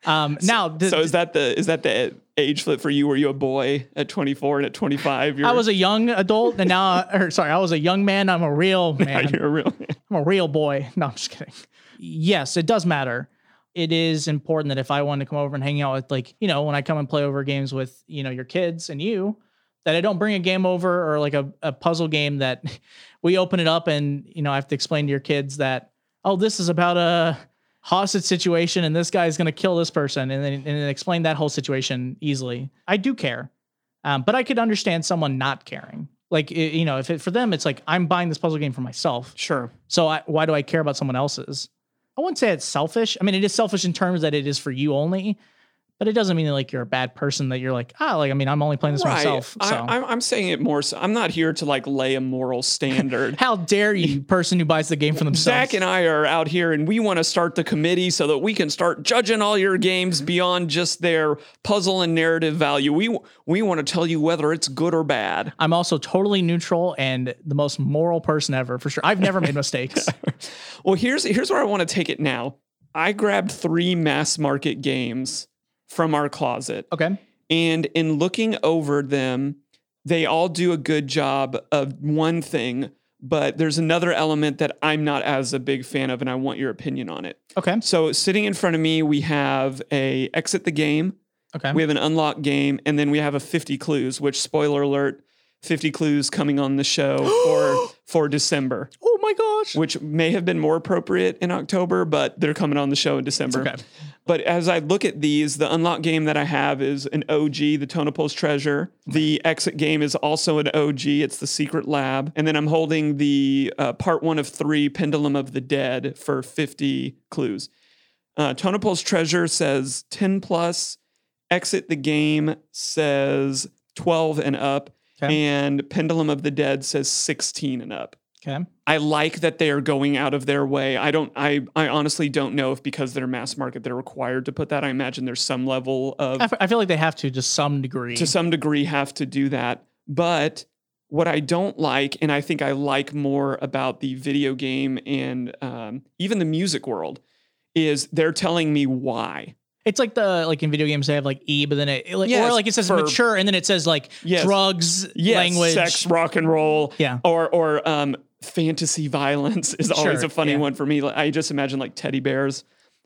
Um, now, th- So is that the is that the age flip for you? Were you a boy at 24 and at 25 you're I was a young adult, and now, or sorry, I was a young man. I'm a real man. you're a real I'm a real boy. No, I'm just kidding. Yes, it does matter. It is important that if I want to come over and hang out with, like, you know, when I come and play over games with, you know, your kids and you, that I don't bring a game over or like a, a puzzle game that we open it up and, you know, I have to explain to your kids that, oh, this is about a hostage situation and this guy is going to kill this person and then, and then explain that whole situation easily. I do care. Um, but I could understand someone not caring. Like, you know, if it, for them, it's like, I'm buying this puzzle game for myself. Sure. So I, why do I care about someone else's? I wouldn't say it's selfish. I mean, it is selfish in terms that it is for you only, but it doesn't mean that like you're a bad person. That you're like, ah, like I mean, I'm only playing this for myself. I, So I'm, I'm saying it more so. I'm not here to like lay a moral standard. how dare you, person who buys the game for themselves? Zach and I are out here and we want to start the committee so that we can start judging all your games beyond just their puzzle and narrative value. We we want to tell you whether it's good or bad. I'm also totally neutral and the most moral person ever for sure. I've never made mistakes. Well, here's here's where I want to take it now. I grabbed three mass market games from our closet. Okay. And in looking over them, they all do a good job of one thing, but there's another element that I'm not as a big fan of, and I want your opinion on it. Okay. So sitting in front of me, we have a exit the game, Okay. we have an unlock game, and then we have a 50 clues, which spoiler alert, 50 clues coming on the show for for December, oh my gosh. which may have been more appropriate in October, but they're coming on the show in December. okay. But as I look at these, the unlock game that I have is an OG, the Tonipal's Treasure. The exit game is also an OG. It's the Secret Lab. And then I'm holding the uh, part one of three, Pendulum of the Dead, for 50 clues. Uh, Treasure says 10 plus. Exit the game says 12 and up. Okay. And Pendulum of the Dead says 16 and up. Okay. I like that they are going out of their way. I don't. I. I honestly don't know if because they're mass market, they're required to put that. I imagine there's some level of, I, f- I feel like they have to to some degree. to some degree, have to do that. But what I don't like, and I think I like more about the video game and um, even the music world, is they're telling me why. It's like the like in video games they have like E, but then it like Yes, or like it says for- mature and then it says like Yes. drugs, Yes, language. sex, rock and roll, Yeah. or or um, fantasy violence is always a funny yeah. one for me. Like, I just imagine like teddy bears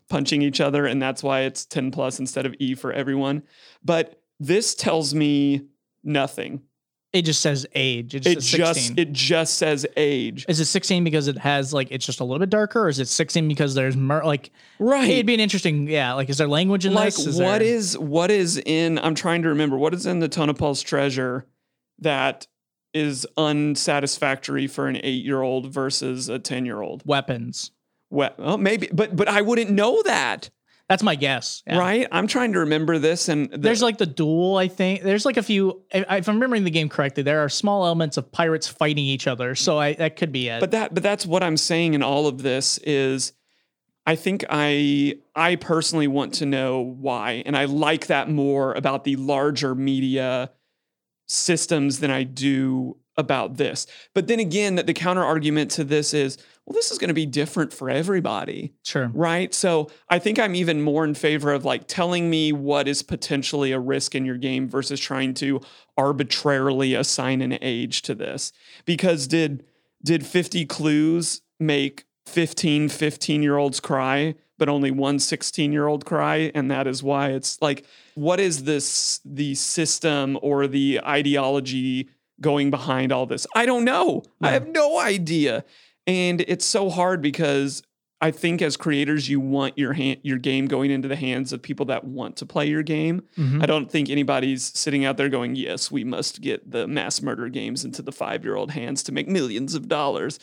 punching each other, and that's why it's ten plus instead of E for everyone. But this tells me nothing. It just says age. It just It says just it just says age. is it 16 because it has like it's just a little bit darker, or is it 16 because there's mur- like Right. it'd be an interesting yeah like is there language in like this? Is what there- is what is in I'm trying to remember what is in the Tonipal's treasure that is unsatisfactory for an eight year old versus a ten year old. weapons? Well, well, oh, maybe, but but I wouldn't know that. That's my guess. Yeah. right? I'm trying to remember this, and the, There's like the duel, I think. There's like a few. If if I'm remembering the game correctly, there are small elements of pirates fighting each other. So I that could be it. but that but that's what I'm saying in all of this is I think I I personally want to know why and I like that more about the larger media systems than I do about this. But then again, the counter argument to this is, well, this is going to be different for everybody, sure. right? So I think I'm even more in favor of like telling me what is potentially a risk in your game versus trying to arbitrarily assign an age to this. Because did did 50 clues make 15 15 year olds cry but only one 16 year old cry and that is why it's like what is this the system or the ideology going behind all this? I don't know. I have no idea. And it's so hard because i think as creators you want your hand, your game going into the hands of people that want to play your game. Mhm. I don't think anybody's sitting out there going, yes, we must get the mass murder games into the five year old hands to make millions of dollars.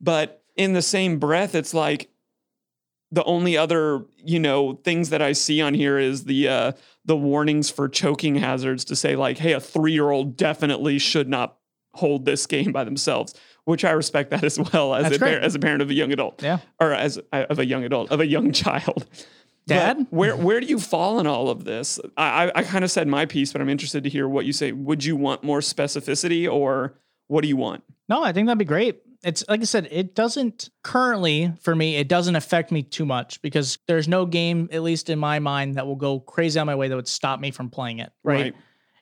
But in the same breath, it's like the only other, you know, things that I see on here is the uh the warnings for choking hazards to say, like, hey, a three year old definitely should not hold this game by themselves, which I respect that as well as That's a par- as a parent of a young adult. Yeah. Or as uh, of a young adult, of a young child. But Dad? where where do you fall in all of this? I I, I kind of said my piece, but I'm interested to hear what you say. Would you want more specificity, or what do you want? No, I think that'd be great. It's like I said, it doesn't currently for me, it doesn't affect me too much because there's no game, at least in my mind, that will go crazy on my way that would stop me from playing it. Right.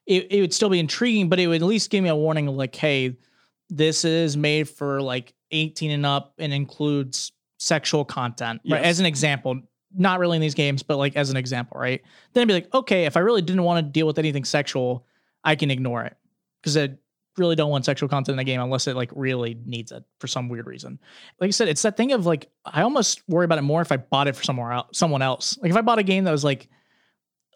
It, it would still be intriguing, but it would at least give me a warning of like, hey, this is made for like 18 and up and includes sexual content. Right. As an example, not really in these games, but like as an example, right? Then I'd be like, okay, if I really didn't want to deal with anything sexual, I can ignore it. Because I really don't want sexual content in the game unless it like really needs it for some weird reason. Like I said, it's that thing of like I almost worry about it more if I bought it for somewhere else, someone else. Like if I bought a game that was like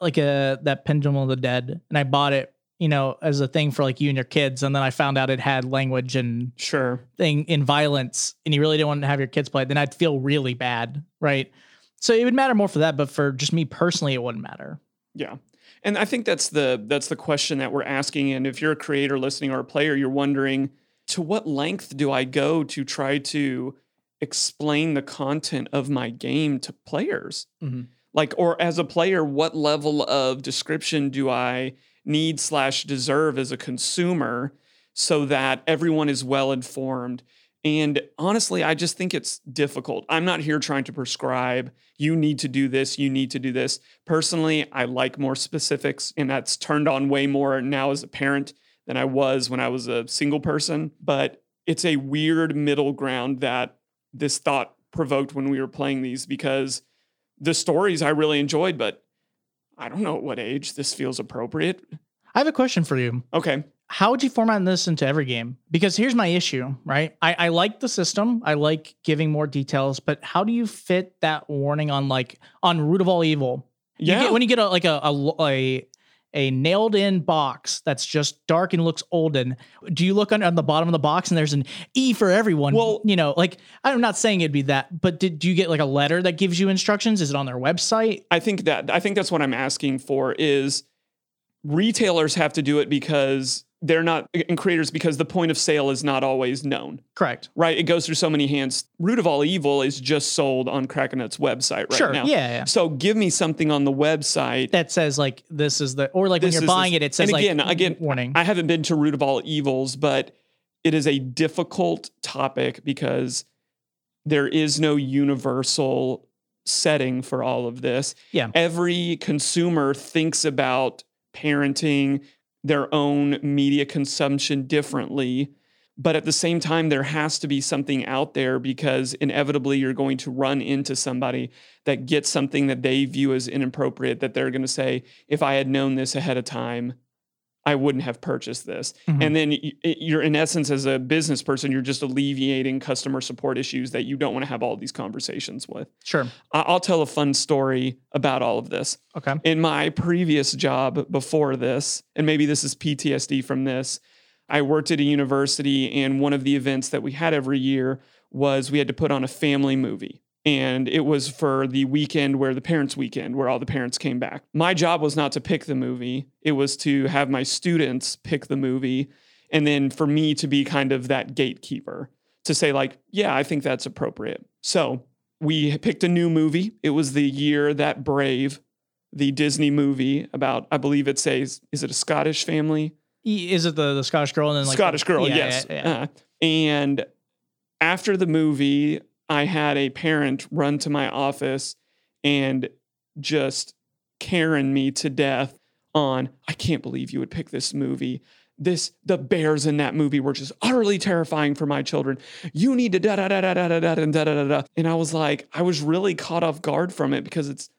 like a that Pendulum of the Dead, and I bought it, you know, as a thing for like you and your kids, and then I found out it had language and Sure. thing in violence, and you really didn't want to have your kids play it, then I'd feel really bad, right? So it would matter more for that, but for just me personally, it wouldn't matter. Yeah. And I think that's the that's the question that we're asking. And if you're a creator listening or a player, you're wondering to what length do I go to try to explain the content of my game to players? Mhm. Like, or as a player, what level of description do I need slash deserve as a consumer so that everyone is well informed? And honestly, I just think it's difficult. I'm not here trying to prescribe, you need to do this, you need to do this. Personally, I like more specifics, and that's turned on way more now as a parent than I was when I was a single person. But it's a weird middle ground that this thought provoked when we were playing these because the stories I really enjoyed, but I don't know at what age this feels appropriate. I have a question for you. Okay. How would you format this into every game? Because here's my issue, right? I, I like the system. I like giving more details, but how do you fit that warning on like on root of all evil? You Yeah. get, when you get a like a a, a a nailed in box that's just dark and looks olden. Do you look on, on the bottom of the box and there's an E for everyone? Well- you know, like I'm not saying it'd be that, but did do you get like a letter that gives you instructions? Is it on their website? I think that I think that's what I'm asking for is retailers have to do it because they're not in creators because the point of sale is not always known. Correct. Right? It goes through so many hands. Root of all evil is just sold on Krakenut's website right sure. now. Yeah, yeah. So give me something on the website. That says like this is the or like when you're buying this- it, it says and again, like again, warning. I haven't been to Root of All Evils, but it is a difficult topic because there is no universal setting for all of this. Yeah. Every consumer thinks about parenting, their own media consumption differently. But at the same time, there has to be something out there because inevitably you're going to run into somebody that gets something that they view as inappropriate that they're going to say, if I had known this ahead of time, I wouldn't have purchased this. Mhm. And then you're, in essence, as a business person, you're just alleviating customer support issues that you don't want to have all these conversations with. sure. I'll tell a fun story about all of this. Okay. In my previous job before this, and maybe this is PTSD from this, I worked at a university, and one of the events that we had every year was we had to put on a family movie. And it was for the weekend where the parents' weekend, where all the parents came back. My job was not to pick the movie, it was to have my students pick the movie, and then for me to be kind of that gatekeeper to say, like, yeah, I think that's appropriate. So we picked a new movie. It was the year that Brave, the Disney movie about, I believe it says, is it a Scottish family? Is it the, the Scottish girl and then like Scottish girl, yeah, yes. yeah, yeah. Uh, and after the movie, I had a parent run to my office and just Karen me to death on, I can't believe you would pick this movie. This the bears in that movie were just utterly terrifying for my children. You need to da da da da da da da da da da da. And I was like, I was really caught off guard from it because it's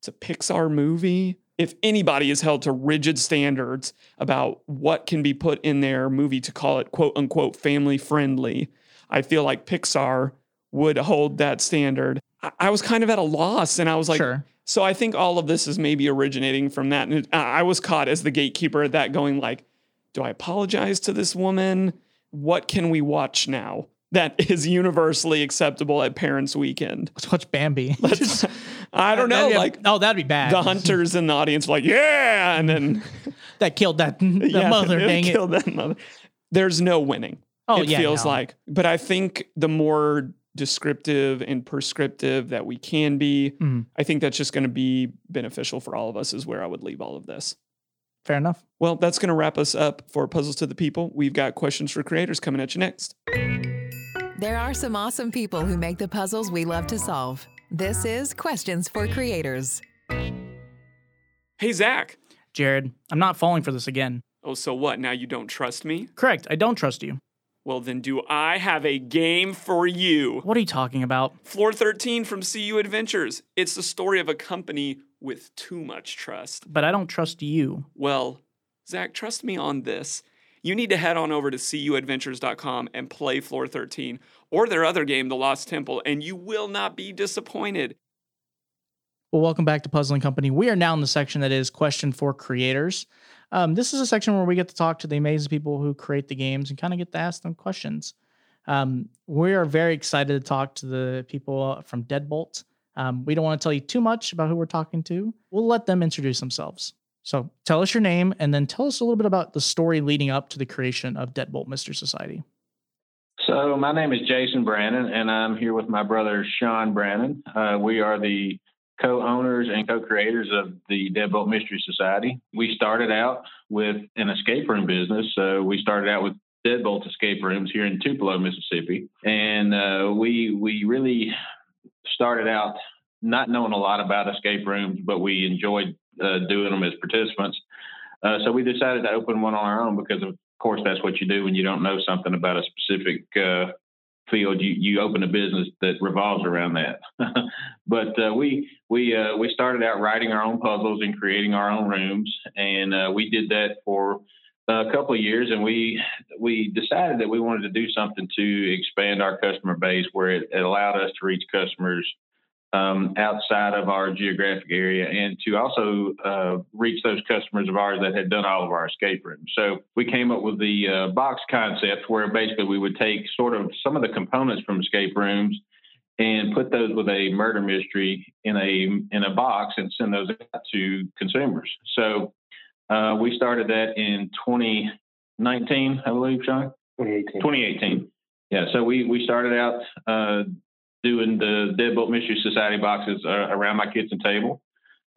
it's a Pixar movie. If anybody is held to rigid standards about what can be put in their movie to call it quote unquote family friendly, I feel like Pixar would hold that standard. I, I was kind of at a loss and I was like, sure. so I think all of this is maybe originating from that. And I was caught as the gatekeeper at that going like, do I apologize to this woman? What can we watch now that is universally acceptable at Parents Weekend? Let's watch Bambi. Let's, I don't know, That'd like oh, that'd be bad. the hunters in the audience were like, yeah, and then that killed that the yeah, mother. Dang it. killed that mother. There's no winning. Oh it yeah, feels no. like. But I think the more descriptive and prescriptive that we can be, Mhm. I think that's just going to be beneficial for all of us, is where I would leave all of this. fair enough. Well, that's going to wrap us up for Puzzles to the People. We've got questions for creators coming at you next. There are some awesome people who make the puzzles we love to solve. This is Questions for Creators. Hey, Zach. Jared, I'm not falling for this again. Oh, so what? Now you don't trust me? Correct. I don't trust you. Well, then do I have a game for you? What are you talking about? Floor 13 from CU Adventures. It's the story of a company with too much trust. But I don't trust you. Well, Zach, trust me on this. You need to head on over to cuadventures.com and play Floor 13 or their other game, The Lost Temple, and you will not be disappointed. Well, welcome back to Puzzling Company. We are now in the section that is question for creators. Um, this is a section where we get to talk to the amazing people who create the games and kind of get to ask them questions. Um, we are very excited to talk to the people from Deadbolt. Um, we don't want to tell you too much about who we're talking to. We'll let them introduce themselves. So tell us your name and then tell us a little bit about the story leading up to the creation of Deadbolt Mystery Society. So my name is Jason Brannon, and I'm here with my brother Sean Brannon. Uh, we are the co-owners and co-creators of the Deadbolt Mystery Society. We started out with an escape room business. So we started out with Deadbolt escape rooms here in Tupelo, Mississippi, and uh, we we really started out not knowing a lot about escape rooms, but we enjoyed uh, doing them as participants. Uh, so we decided to open one on our own because, of course, that's what you do when you don't know something about a specific uh, field. You you open a business that revolves around that. but uh, we we uh, we started out writing our own puzzles and creating our own rooms, and uh, we did that for a couple of years, and we we decided that we wanted to do something to expand our customer base, where it, it allowed us to reach customers um, outside of our geographic area and to also uh, reach those customers of ours that had done all of our escape rooms. So we came up with the uh, box concept where basically we would take sort of some of the components from escape rooms and put those with a murder mystery in a in a box and send those out to consumers. So uh, we started that in 2019, I believe, Sean. 2018. 2018. Yeah, so we we started out uh, doing the Deadbolt Mystery Society boxes uh, around my kitchen table.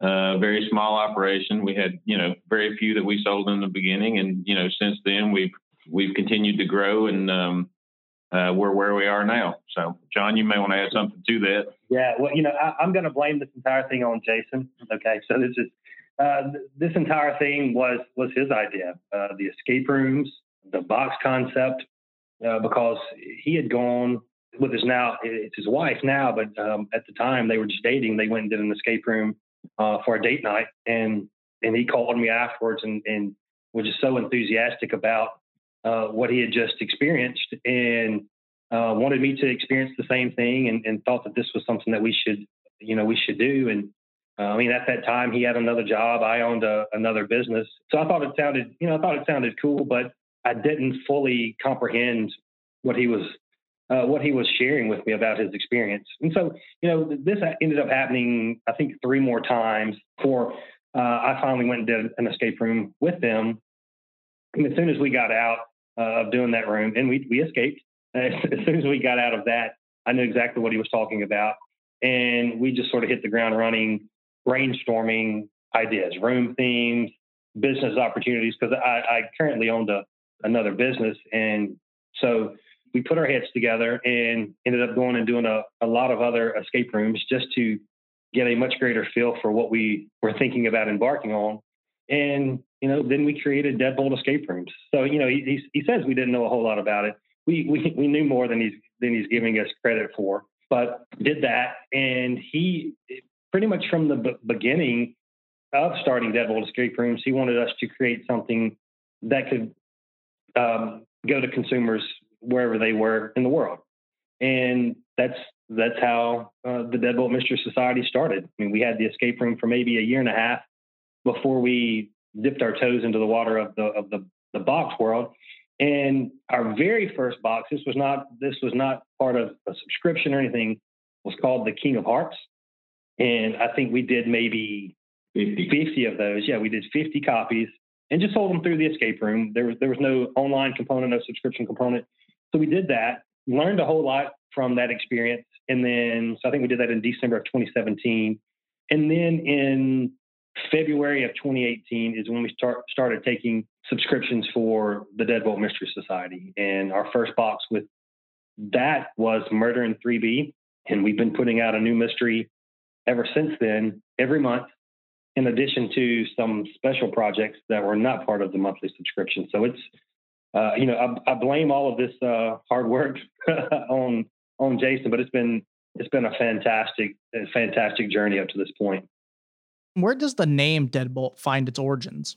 Uh, very small operation. We had you know very few that we sold in the beginning, and you know since then we've we've continued to grow, and um, uh, we're where we are now. So, Sean, you may want to add something to that. Yeah, well, you know, I, I'm going to blame this entire thing on Jason. Okay, so this is uh, this entire thing was was his idea. Uh, the escape rooms, the box concept, uh, because he had gone with his now it's his wife now, but um, at the time they were just dating. They went and did an escape room uh, for a date night, and and he called me afterwards and and was just so enthusiastic about uh, what he had just experienced and uh, wanted me to experience the same thing and, and thought that this was something that we should, you know, we should do. And uh, I mean, at that time, he had another job. I owned a, another business. So I thought it sounded, you know, I thought it sounded cool, but I didn't fully comprehend what he was uh, what he was sharing with me about his experience. And so, you know, this ended up happening, I think, three more times before uh, I finally went and did an escape room with them. And as soon as we got out uh, of doing that room, and we, we escaped, as soon as we got out of that, I knew exactly what he was talking about. And we just sort of hit the ground running, brainstorming ideas, room themes, business opportunities, because I, I currently owned a, another business. And so we put our heads together and ended up going and doing a, a lot of other escape rooms just to get a much greater feel for what we were thinking about embarking on. And, you know, then we created Deadbolt Escape Rooms. So, you know, he, he says we didn't know a whole lot about it. We, we, we knew more than he's, than he's giving us credit for, but did that. And he pretty much from the b- beginning of starting Deadbolt Escape Rooms, he wanted us to create something that could um, go to consumers wherever they were in the world. And that's that's how uh, the Deadbolt Mystery Society started. I mean, we had the escape room for maybe a year and a half before we dipped our toes into the water of the of the, the box world. And our very first box, this was not this was not part of a subscription or anything, was called the King of Hearts. And I think we did maybe 50. 50 of those. Yeah, we did 50 copies and just sold them through the escape room. There was there was no online component, no subscription component. So we did that, learned a whole lot from that experience. And then, so I think we did that in December of 2017. And then in February of 2018 is when we start, started taking subscriptions for the Deadbolt Mystery Society. And our first box with that was Murder in 3B. And we've been putting out a new mystery ever since then, every month, in addition to some special projects that were not part of the monthly subscription. So it's uh, you know, I, I, blame all of this uh, hard work on on Jason, but it's been it's been a fantastic fantastic journey up to this point. Where does the name Deadbolt find its origins?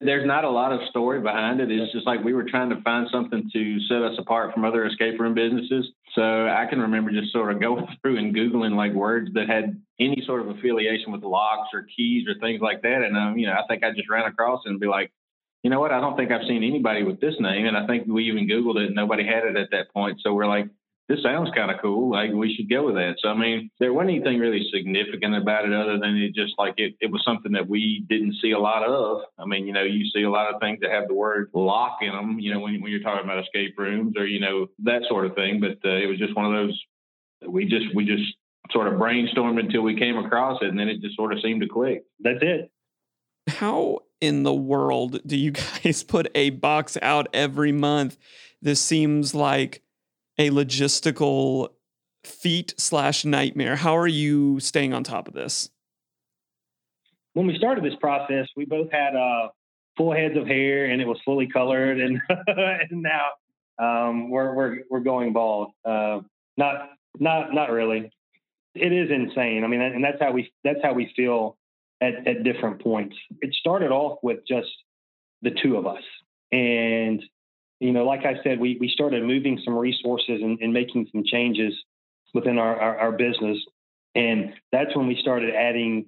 There's not a lot of story behind it. It's just like we were trying to find something to set us apart from other escape room businesses. So I can remember just sort of going through and googling like words that had any sort of affiliation with locks or keys or things like that. And um, you know, I think I just ran across it and be like, you know what? I don't think I've seen anybody with this name. And I think we even Googled it and nobody had it at that point. So we're like, this sounds kind of cool. Like we should go with that. So, I mean, there wasn't anything really significant about it other than it just like it, it was something that we didn't see a lot of. I mean, you know, you see a lot of things that have the word lock in them, you know, when, when you're talking about escape rooms or, you know, that sort of thing. But uh, it was just one of those, we just, we just sort of brainstormed until we came across it and then it just sort of seemed to click. That's it. How in the world do you guys put a box out every month? This seems like a logistical feat slash nightmare. How are you staying on top of this? When we started this process, we both had uh, full heads of hair and it was fully colored, and, and now um, we're we're we're going bald. Uh, not not not really. It is insane. I mean, and that's how we that's how we feel at, at different points. It started off with just the two of us. And, you know, like I said, we, we started moving some resources and, and making some changes within our, our, our business. And that's when we started adding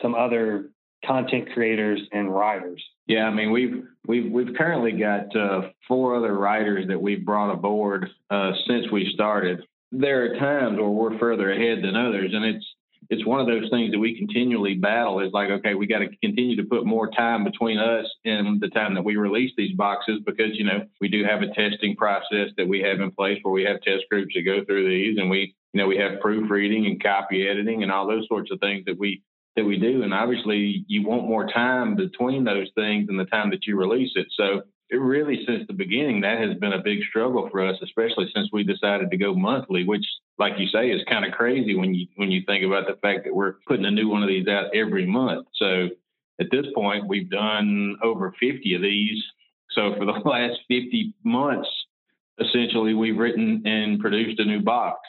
some other content creators and writers. Yeah, I mean we've we've we've currently got uh, four other writers that we've brought aboard uh, since we started. There are times where we're further ahead than others, and it's it's one of those things that we continually battle is like, okay, we got to continue to put more time between us and the time that we release these boxes because, you know, we do have a testing process that we have in place where we have test groups that go through these and we, you know, we have proofreading and copy editing and all those sorts of things that we, that we do. And obviously you want more time between those things and the time that you release it. So it really since the beginning that has been a big struggle for us especially since we decided to go monthly which like you say, is kind of crazy when you when you think about the fact that we're putting a new one of these out every month. So at this point, we've done over 50 of these. So for the last 50 months, essentially, we've written and produced a new box.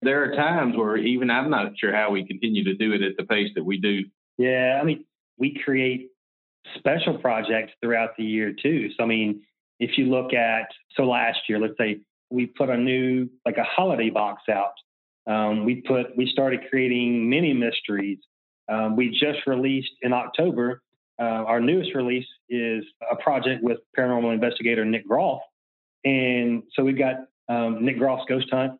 There are times where even I'm not sure how we continue to do it at the pace that we do. Yeah, I mean, we create special projects throughout the year too. So I mean, if you look at so last year, let's say we put a new like a holiday box out. Um, we put we started creating mini mysteries. Um, we just released in October. Uh, our newest release is a project with paranormal investigator Nick Groff, and so we've got um, Nick Groff's Ghost Hunt,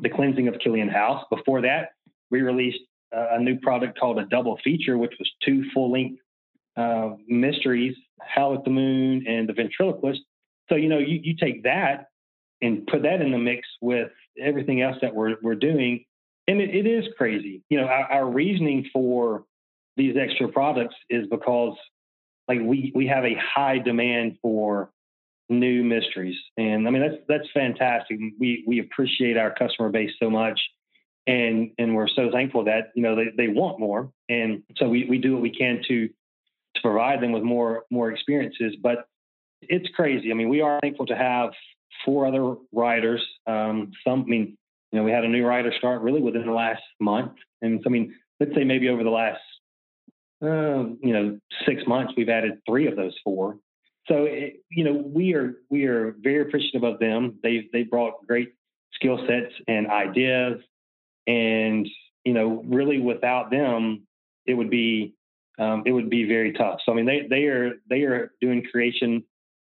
The Cleansing of Killian House. Before that, we released a new product called a double feature, which was two full length uh, mysteries, Howl at the Moon and The Ventriloquist. So, you know, you, you take that and put that in the mix with everything else that we're, we're doing. And it, it is crazy. You know, our, our reasoning for these extra products is because like we, we have a high demand for new mysteries. And I mean, that's, that's fantastic. We, we appreciate our customer base so much and, and we're so thankful that, you know, they, they want more. And so we, we do what we can to, to provide them with more, more experiences, but it's crazy. I mean, we are thankful to have four other writers. Um, some, I mean, you know, we had a new writer start really within the last month. And so, I mean, let's say maybe over the last, uh, you know, six months, we've added three of those four. So, it, you know, we are we are very appreciative of them. They they brought great skill sets and ideas, and you know, really without them, it would be um, it would be very tough. So, I mean, they they are they are doing creation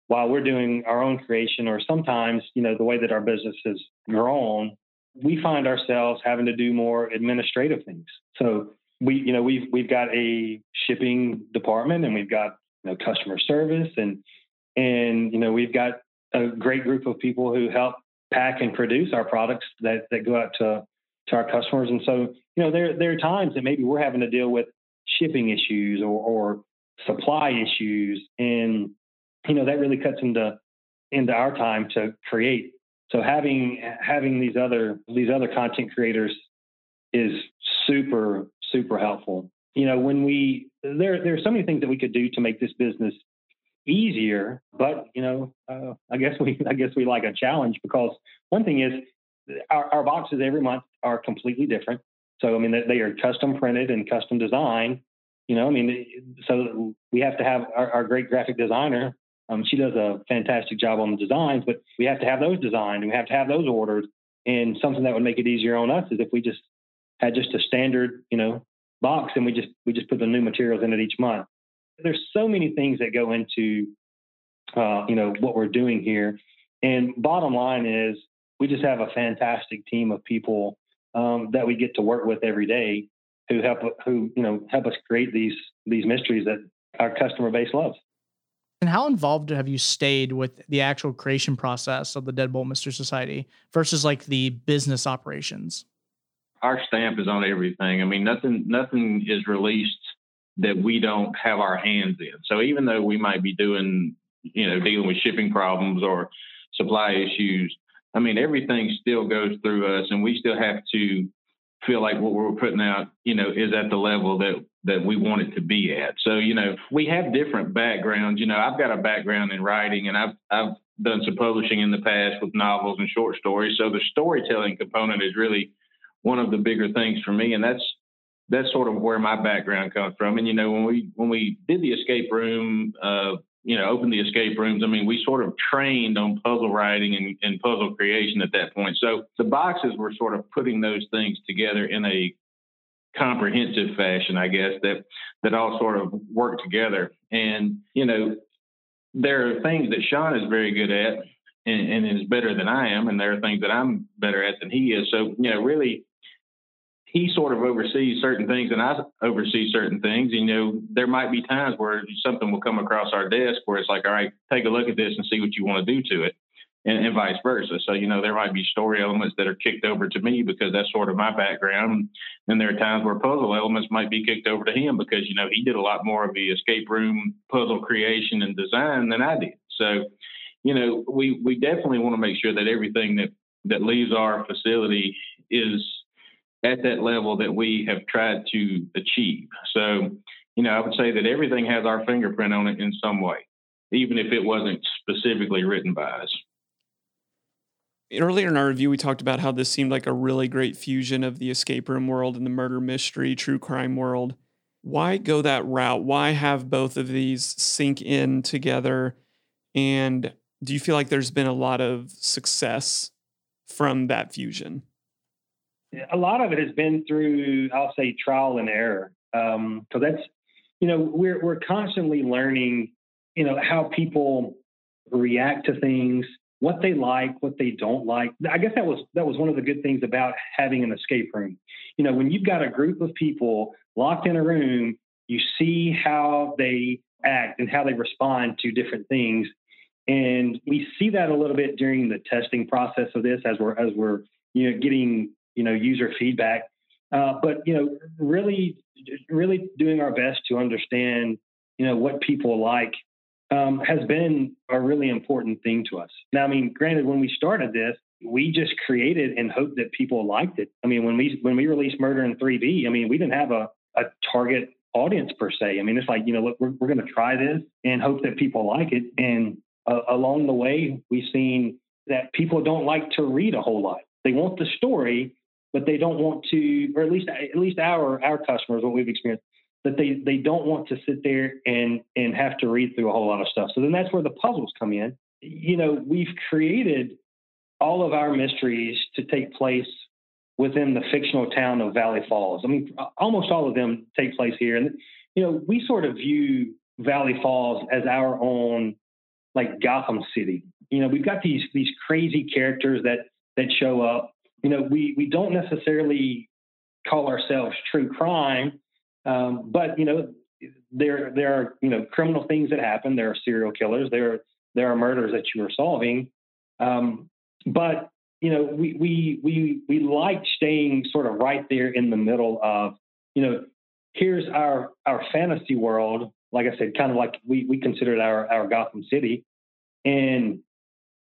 while we're doing our own creation, or sometimes, you know, the way that our business has grown, we find ourselves having to do more administrative things. So we, you know, we've we've got a shipping department and we've got you know, customer service and and you know we've got a great group of people who help pack and produce our products that that go out to to our customers. And so you know there there are times that maybe we're having to deal with shipping issues or, or supply issues and you know that really cuts into into our time to create. So having having these other these other content creators is super super helpful. You know, when we there there are so many things that we could do to make this business easier, but you know, uh, I guess we I guess we like a challenge because one thing is our, our boxes every month are completely different. So I mean, they, they are custom printed and custom designed. You know, I mean, so we have to have our, our great graphic designer um, she does a fantastic job on the designs, but we have to have those designed and we have to have those ordered. And something that would make it easier on us is if we just had just a standard, you know, box and we just we just put the new materials in it each month. There's so many things that go into uh, you know what we're doing here. And bottom line is we just have a fantastic team of people um, that we get to work with every day who help who you know help us create these these mysteries that our customer base loves. And how involved have you stayed with the actual creation process of the Deadbolt Mystery Society versus like the business operations? Our stamp is on everything. I mean, nothing nothing is released that we don't have our hands in. So even though we might be doing, you know, dealing with shipping problems or supply issues, I mean, everything still goes through us, and we still have to feel like what we're putting out, you know, is at the level that that we want it to be at. So, you know, we have different backgrounds. You know, I've got a background in writing and I've I've done some publishing in the past with novels and short stories. So the storytelling component is really one of the bigger things for me. And that's that's sort of where my background comes from. And you know, when we when we did the escape room uh, you know, opened the escape rooms. I mean, we sort of trained on puzzle writing and, and, puzzle creation at that point. So the boxes were sort of putting those things together in a comprehensive fashion, I guess, that that all sort of work together. And, you know, there are things that Sean is very good at and, and is better than I am, and there are things that I'm better at than he is. So, you know, really he sort of oversees certain things and I oversee certain things. You know, there might be times where something will come across our desk where it's like, all right, take a look at this and see what you want to do to it. And, and, vice versa. So, you know, there might be story elements that are kicked over to me because that's sort of my background. And there are times where puzzle elements might be kicked over to him because, you know, he did a lot more of the escape room puzzle creation and design than I did. So, you know, we, we definitely want to make sure that everything that, that leaves our facility is at that level that we have tried to achieve. So, you know, I would say that everything has our fingerprint on it in some way, even if it wasn't specifically written by us. Earlier in our review, we talked about how this seemed like a really great fusion of the escape room world and the murder mystery, true crime world. Why go that route? Why have both of these sink in together? And do you feel like there's been a lot of success from that fusion? A lot of it has been through, I'll say, trial and error. Because um, that's, you know, we're we're constantly learning, you know, how people react to things, what they like, what they don't like. I guess that was that was one of the good things about having an escape room. You know, when you've got a group of people locked in a room, you see how they act and how they respond to different things. And we see that a little bit during the testing process of this as we're as we're you know getting you know user feedback. Uh, but you know, really, really doing our best to understand you know what people like um, has been a really important thing to us. Now, I mean, granted, when we started this, we just created and hoped that people liked it. I mean, when we when we released Murder in 3B, I mean, we didn't have a, a target audience per se. I mean, it's like you know, look, we're we're going to try this and hope that people like it. And uh, along the way, we've seen that people don't like to read a whole lot. They want the story, but they don't want to, or at least at least our our customers, what we've experienced, that they they don't want to sit there and and have to read through a whole lot of stuff. So then that's where the puzzles come in. You know, we've created all of our mysteries to take place within the fictional town of Valley Falls. I mean, almost all of them take place here, and you know, we sort of view Valley Falls as our own like Gotham City. You know, we've got these these crazy characters that that show up. You know, we we don't necessarily call ourselves true crime um, but you know, there there are you know criminal things that happen. There are serial killers. There there are murders that you are solving. Um, but you know, we we we we like staying sort of right there in the middle of you know, here's our our fantasy world. Like I said, kind of like we we considered our our Gotham City, and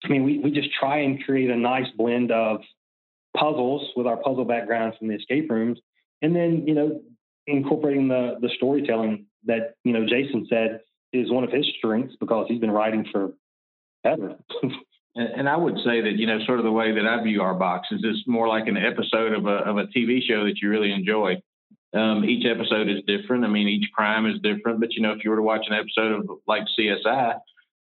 I mean, we we just try and create a nice blend of puzzles with our puzzle backgrounds from the escape rooms, and then you know incorporating the the storytelling that you know Jason said is one of his strengths because he's been writing for ever. and, and I would say that you know sort of the way that I view our boxes is it's more like an episode of a of a TV show that you really enjoy. Um, each episode is different. I mean, each crime is different. But you know, if you were to watch an episode of like CSI,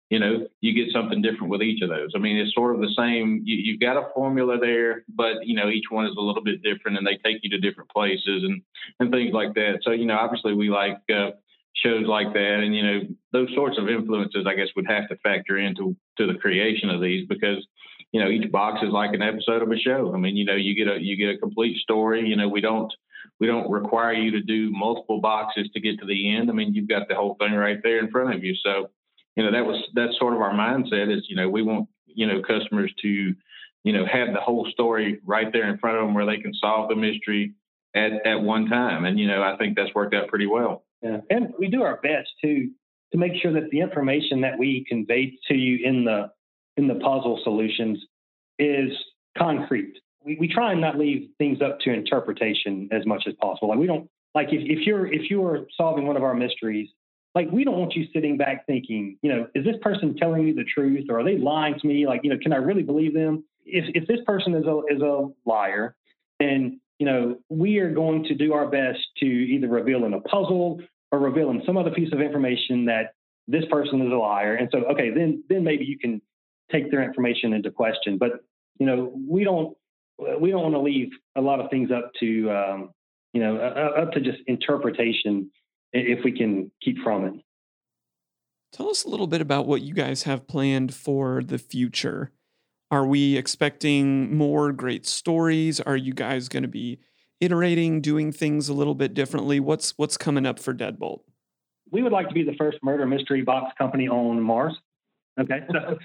you know, you get something different with each of those. I mean, it's sort of the same. You, have got a formula there, but you know, each one is a little bit different, and they take you to different places and and things like that. So you know, obviously, we like uh, shows like that, and you know, those sorts of influences, I guess, would have to factor into to the creation of these because you know, each box is like an episode of a show. I mean, you know, you get a you get a complete story. You know, we don't we don't require you to do multiple boxes to get to the end. I mean, you've got the whole thing right there in front of you. So you know that was that's sort of our mindset is you know we want you know customers to you know have the whole story right there in front of them where they can solve the mystery at at one time and you know I think that's worked out pretty well. Yeah, and we do our best to to make sure that the information that we convey to you in the in the puzzle solutions is concrete. We, we try and not leave things up to interpretation as much as possible. Like we don't like if, if you're if you are solving one of our mysteries like we don't want you sitting back thinking, you know, is this person telling me the truth or are they lying to me? Like, you know, can I really believe them? If if this person is a is a liar, then you know we are going to do our best to either reveal in a puzzle or reveal in some other piece of information that this person is a liar. And so, okay, then then maybe you can take their information into question. But you know, we don't we don't want to leave a lot of things up to um, you know up to just interpretation if we can keep from it. Tell us a little bit about what you guys have planned for the future. Are we expecting more great stories? Are you guys going to be iterating, doing things a little bit differently? What's what's coming up for Deadbolt? We would like to be the first murder mystery box company on Mars. Okay, so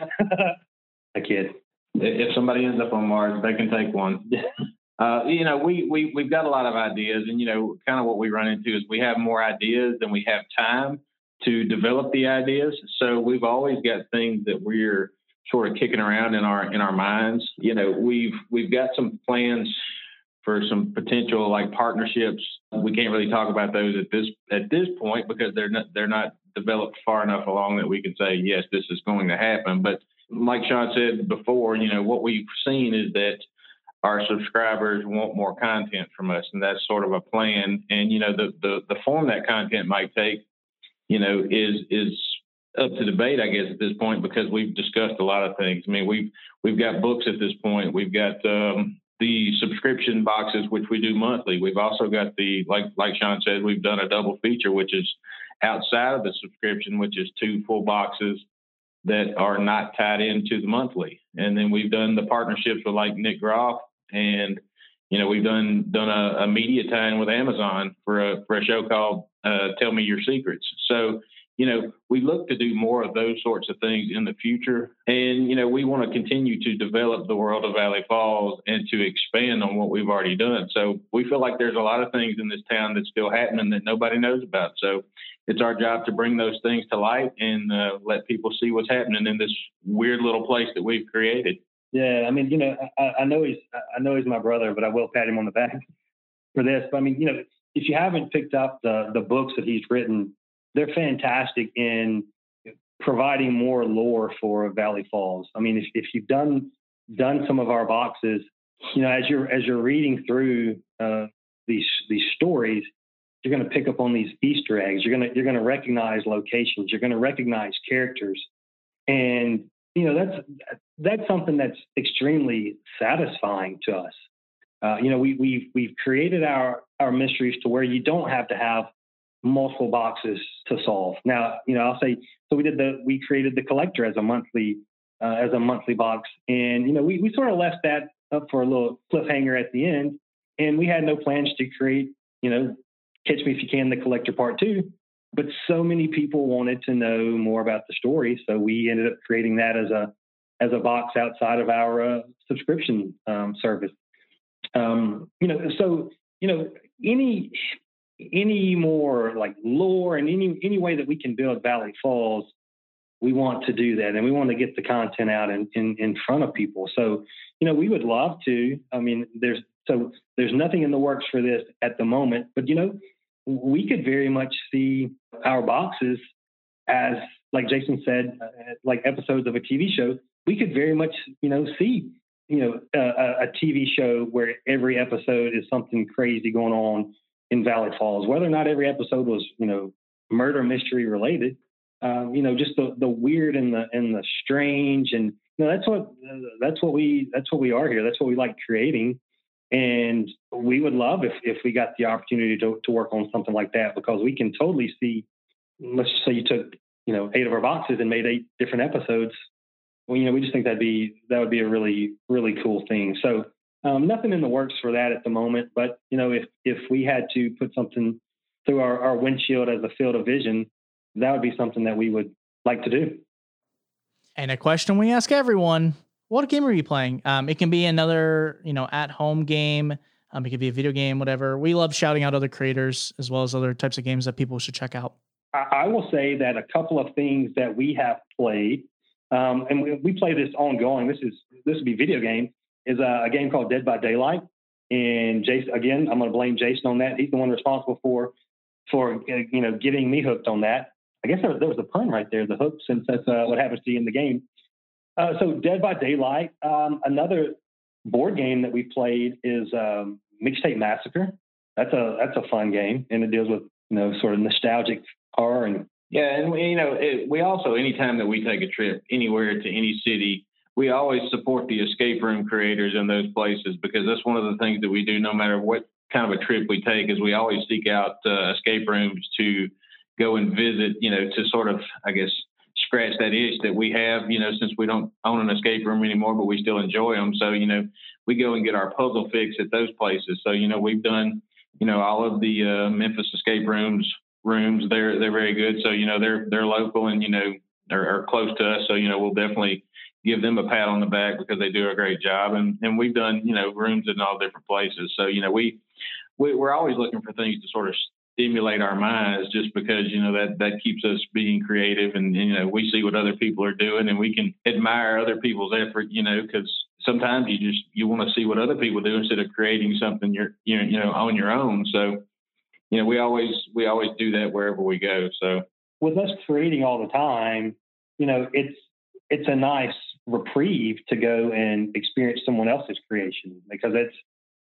a kid. If somebody ends up on Mars, they can take one. uh, you know, we, we, we've got a lot of ideas and, you know, kind of what we run into is we have more ideas than we have time to develop the ideas. So we've always got things that we're sort of kicking around in our, in our minds. You know, we've, we've got some plans for some potential like partnerships. We can't really talk about those at this, at this point because they're not, they're not developed far enough along that we can say, yes, this is going to happen. But like Sean said before, you know, what we've seen is that our subscribers want more content from us, and that's sort of a plan. And you know, the the the form that content might take, you know, is is up to debate, I guess, at this point because we've discussed a lot of things. I mean, we've we've got books at this point. We've got um, the subscription boxes, which we do monthly. We've also got the like like Sean said, we've done a double feature, which is outside of the subscription, which is two full boxes that are not tied into the monthly. And then we've done the partnerships with like Nick Groff and you know we've done done a, a media tie-in with Amazon for a for a show called uh, Tell Me Your Secrets. So you know, we look to do more of those sorts of things in the future. And, you know, we want to continue to develop the world of Valley Falls and to expand on what we've already done. So we feel like there's a lot of things in this town that's still happening that nobody knows about. So it's our job to bring those things to light and uh, let people see what's happening in this weird little place that we've created. Yeah, I mean, you know, I, I know he's I know he's my brother, but I will pat him on the back for this. But I mean, you know, if you haven't picked up the the books that he's written they're fantastic in providing more lore for Valley Falls. I mean, if, if you've done done some of our boxes, you know, as you're as you're reading through uh, these these stories, you're going to pick up on these Easter eggs. You're going to you're going to recognize locations. You're going to recognize characters, and you know that's that's something that's extremely satisfying to us. Uh, you know, we, we've we've created our our mysteries to where you don't have to have multiple boxes to solve. Now, you know, I'll say so. We did the we created the collector as a monthly uh, as a monthly box, and you know, we we sort of left that up for a little cliffhanger at the end, and we had no plans to create you know, catch me if you can the collector part two. But so many people wanted to know more about the story, so we ended up creating that as a as a box outside of our uh, subscription um, service. Um, you know, so you know, any any more like lore and any any way that we can build Valley Falls, we want to do that, and we want to get the content out in, in in front of people. So, you know, we would love to. I mean, there's so there's nothing in the works for this at the moment, but you know, we could very much see our boxes as, like Jason said, uh, like episodes of a TV show. We could very much, you know, see you know a, a TV show where every episode is something crazy going on in Valley Falls. Whether or not every episode was, you know, murder mystery related, um, you know, just the the weird and the and the strange, and you know, that's what that's what we that's what we are here. That's what we like creating, and we would love if if we got the opportunity to to work on something like that because we can totally see. Let's just say you took you know eight of our boxes and made eight different episodes. Well, you know, we just think that'd be that would be a really really cool thing. So um, nothing in the works for that at the moment, but you know, if if we had to put something through our, our windshield as a field of vision, that would be something that we would like to do. And a question we ask everyone: What game are you playing? Um, it can be another, you know, at-home game. Um, it could be a video game, whatever. We love shouting out other creators as well as other types of games that people should check out. I, will say that a couple of things that we have played, um, and we, play this ongoing. This is this would be video game is a, a game called Dead by Daylight. And Jason, again, I'm going to blame Jason on that. He's the one responsible for, for you know, getting me hooked on that. I guess there was a pun right there, the hook, since that's uh, what happens to you in the game. Uh, so Dead by Daylight. Um, another board game that we played is um, Mixtape Massacre. That's a that's a fun game, and it deals with you know sort of nostalgic horror and yeah, and we, you know it, we also anytime that we take a trip anywhere to any city, we always support the escape room creators in those places because that's one of the things that we do no matter what kind of a trip we take is we always seek out uh, escape rooms to go and visit you know to sort of i guess scratch that itch that we have you know since we don't own an escape room anymore but we still enjoy them so you know we go and get our puzzle fix at those places so you know we've done you know all of the uh, memphis escape rooms rooms they're they're very good so you know they're they're local and you know are, are close to us so you know we'll definitely give them a pat on the back because they do a great job. And and we've done you know rooms in all different places. So you know we, we we're always looking for things to sort of stimulate our minds just because you know that that keeps us being creative and, you know we see what other people are doing and we can admire other people's effort you know because sometimes you just you want to see what other people do instead of creating something you're you know, you know on your own. So you know we always we always do that wherever we go. So with us creating all the time you know it's it's a nice reprieve to go and experience someone else's creation because it's,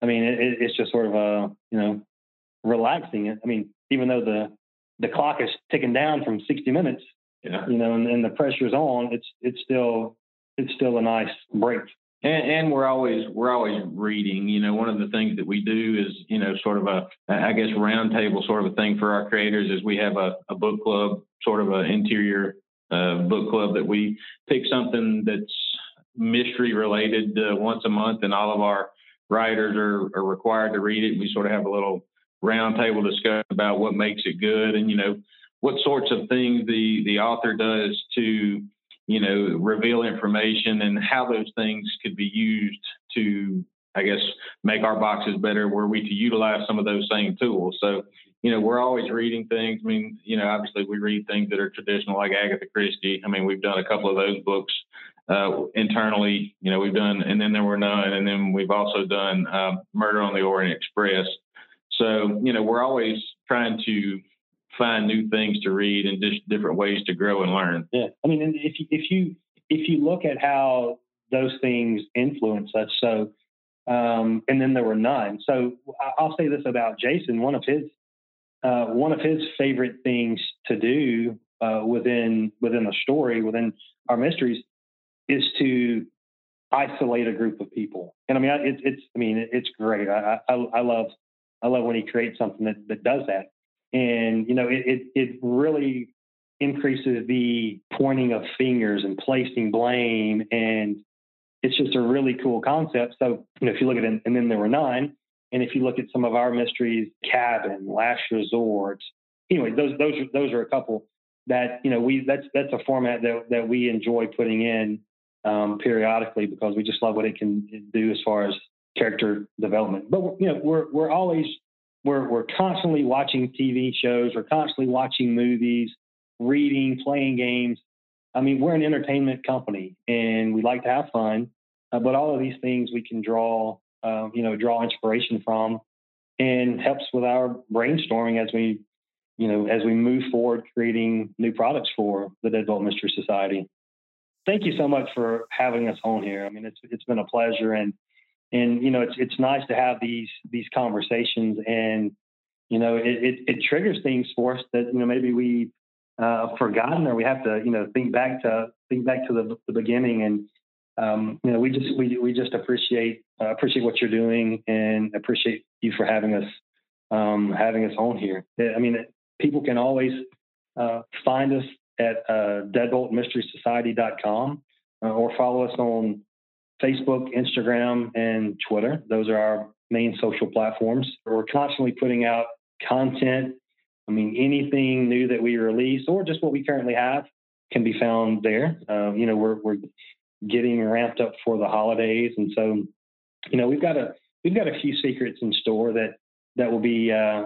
I mean, it, it's just sort of a, you know, relaxing. it. I mean, even though the, the clock is ticking down from 60 minutes, yeah. you know, and, and the pressure's on, it's, it's still, it's still a nice break. And, and, we're always we're always reading. You know, one of the things that we do is you know sort of a I guess roundtable sort of a thing for our creators is we have a, a book club, sort of an interior uh, book club that we pick something that's mystery related uh, once a month, and all of our writers are, are required to read it. We sort of have a little roundtable discussion about what makes it good, and you know what sorts of things the the author does to you know reveal information and how those things could be used to I guess make our boxes better were we to utilize some of those same tools. So you know, we're always reading things. I mean, you know, obviously we read things that are traditional, like Agatha Christie. I mean, we've done a couple of those books uh, internally. You know, we've done, and then there were none, and then we've also done uh, Murder on the Orient Express. So, you know, we're always trying to find new things to read and just different ways to grow and learn. Yeah, I mean, if you, if you if you look at how those things influence us, so um, and then there were none. So I'll say this about Jason: one of his uh, one of his favorite things to do uh, within within the story, within our mysteries, is to isolate a group of people. And I mean, it's it's I mean, it's great. I, I, I love I love when he creates something that, that does that. And you know, it, it it really increases the pointing of fingers and placing blame and it's just a really cool concept. So, you know, if you look at it, and then there were nine, and if you look at some of our mysteries, Cabin, Last Resort, anyway, those those are, those are a couple that you know we that's that's a format that that we enjoy putting in um, periodically because we just love what it can do as far as character development. But you know we're we're always we're we're constantly watching TV shows, we're constantly watching movies, reading, playing games. I mean, we're an entertainment company and we like to have fun, uh, but all of these things we can draw uh, you know, draw inspiration from and helps with our brainstorming as we, you know, as we move forward creating new products for the Deadbolt Mystery Society. Thank you so much for having us on here. I mean, it's it's been a pleasure and and you know it's it's nice to have these these conversations and you know it, it, it triggers things for us that you know maybe we uh, forgotten or we have to you know think back to think back to the, the beginning and um, you know, we just we we just appreciate uh, appreciate what you're doing and appreciate you for having us um, having us on here. I mean, people can always uh, find us at uh, deadboltmysterysociety.com uh, or follow us on Facebook, Instagram, and Twitter. Those are our main social platforms. We're constantly putting out content. I mean, anything new that we release or just what we currently have can be found there. Uh, you know, we're, we're getting ramped up for the holidays, and so you know we've got a we've got a few secrets in store that that will be uh,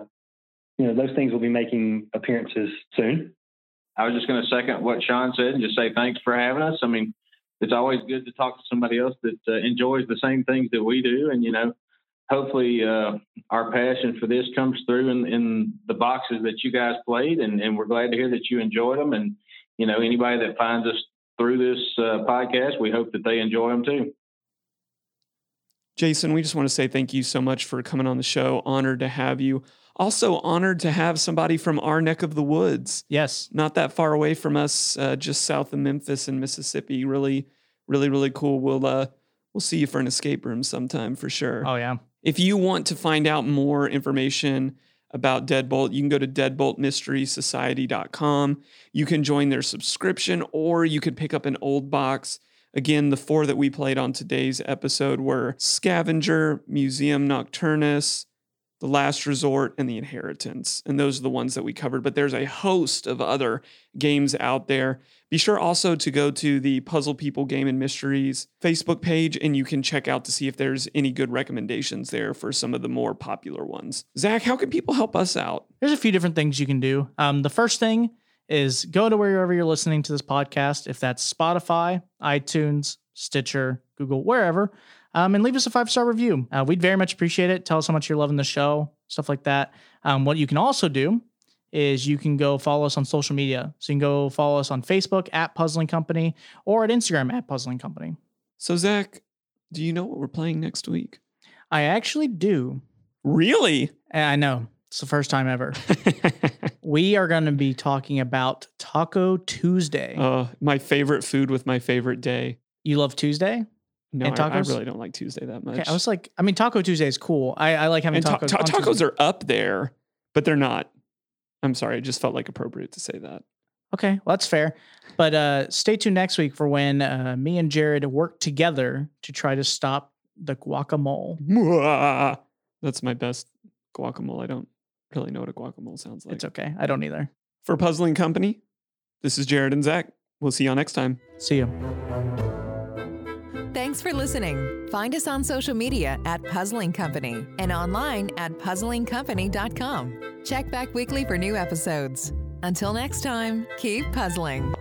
you know those things will be making appearances soon. I was just going to second what Sean said and just say thanks for having us. I mean, it's always good to talk to somebody else that uh, enjoys the same things that we do, and you know, hopefully uh, our passion for this comes through in, in the boxes that you guys played, and, and we're glad to hear that you enjoyed them. And you know, anybody that finds us through this uh, podcast. We hope that they enjoy them too. Jason, we just want to say thank you so much for coming on the show. Honored to have you. Also, honored to have somebody from our neck of the woods. Yes. Not that far away from us, uh, just south of Memphis in Mississippi. Really, really, really cool. We'll uh, we'll see you for an escape room sometime for sure. Oh yeah. If you want to find out more information about Deadbolt, you can go to deadboltmysterysociety.com. You can join their subscription or you could pick up an old box. Again, the four that we played on today's episode were Scavenger, Museum Nocturnus, The Last Resort, and The Inheritance. And those are the ones that we covered. But there's a host of other games out there. Be sure also to go to the Puzzle People Game and Mysteries Facebook page and you can check out to see if there's any good recommendations there for some of the more popular ones. Zach, how can people help us out? There's a few different things you can do. Um, the first thing is go to wherever you're listening to this podcast, if that's Spotify, iTunes, Stitcher, Google, wherever, um, and leave us a five star review. Uh, we'd very much appreciate it. Tell us how much you're loving the show, stuff like that. Um, what you can also do is you can go follow us on social media. So you can go follow us on Facebook at Puzzling Company or at Instagram at Puzzling Company. So, Zach, do you know what we're playing next week? I actually do. Really? I know. It's the first time ever. we are going to be talking about Taco Tuesday. Uh, my favorite food with my favorite day. You love Tuesday? No, And I, I really don't like Tuesday that much. Okay, I was like, I mean, Taco Tuesday is cool. I, I like having ta- tacos. ta- tacos Tuesday. are up there, but they're not. I'm sorry, it just felt like appropriate to say that. Okay, well, that's fair. But uh, stay tuned next week for when uh, me and Jared work together to try to stop the guacamole. That's my best guacamole. I don't really know what a guacamole sounds like. It's okay. I don't either. For Puzzling Company, this is Jared and Zach. We'll see y'all next time. See you. Thanks for listening. Find us on social media at Puzzling Company and online at puzzlingcompany.com. Check back weekly for new episodes. Until next time, keep puzzling.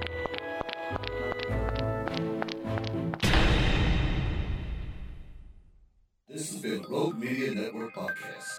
This has been Rogue Media Network Podcast.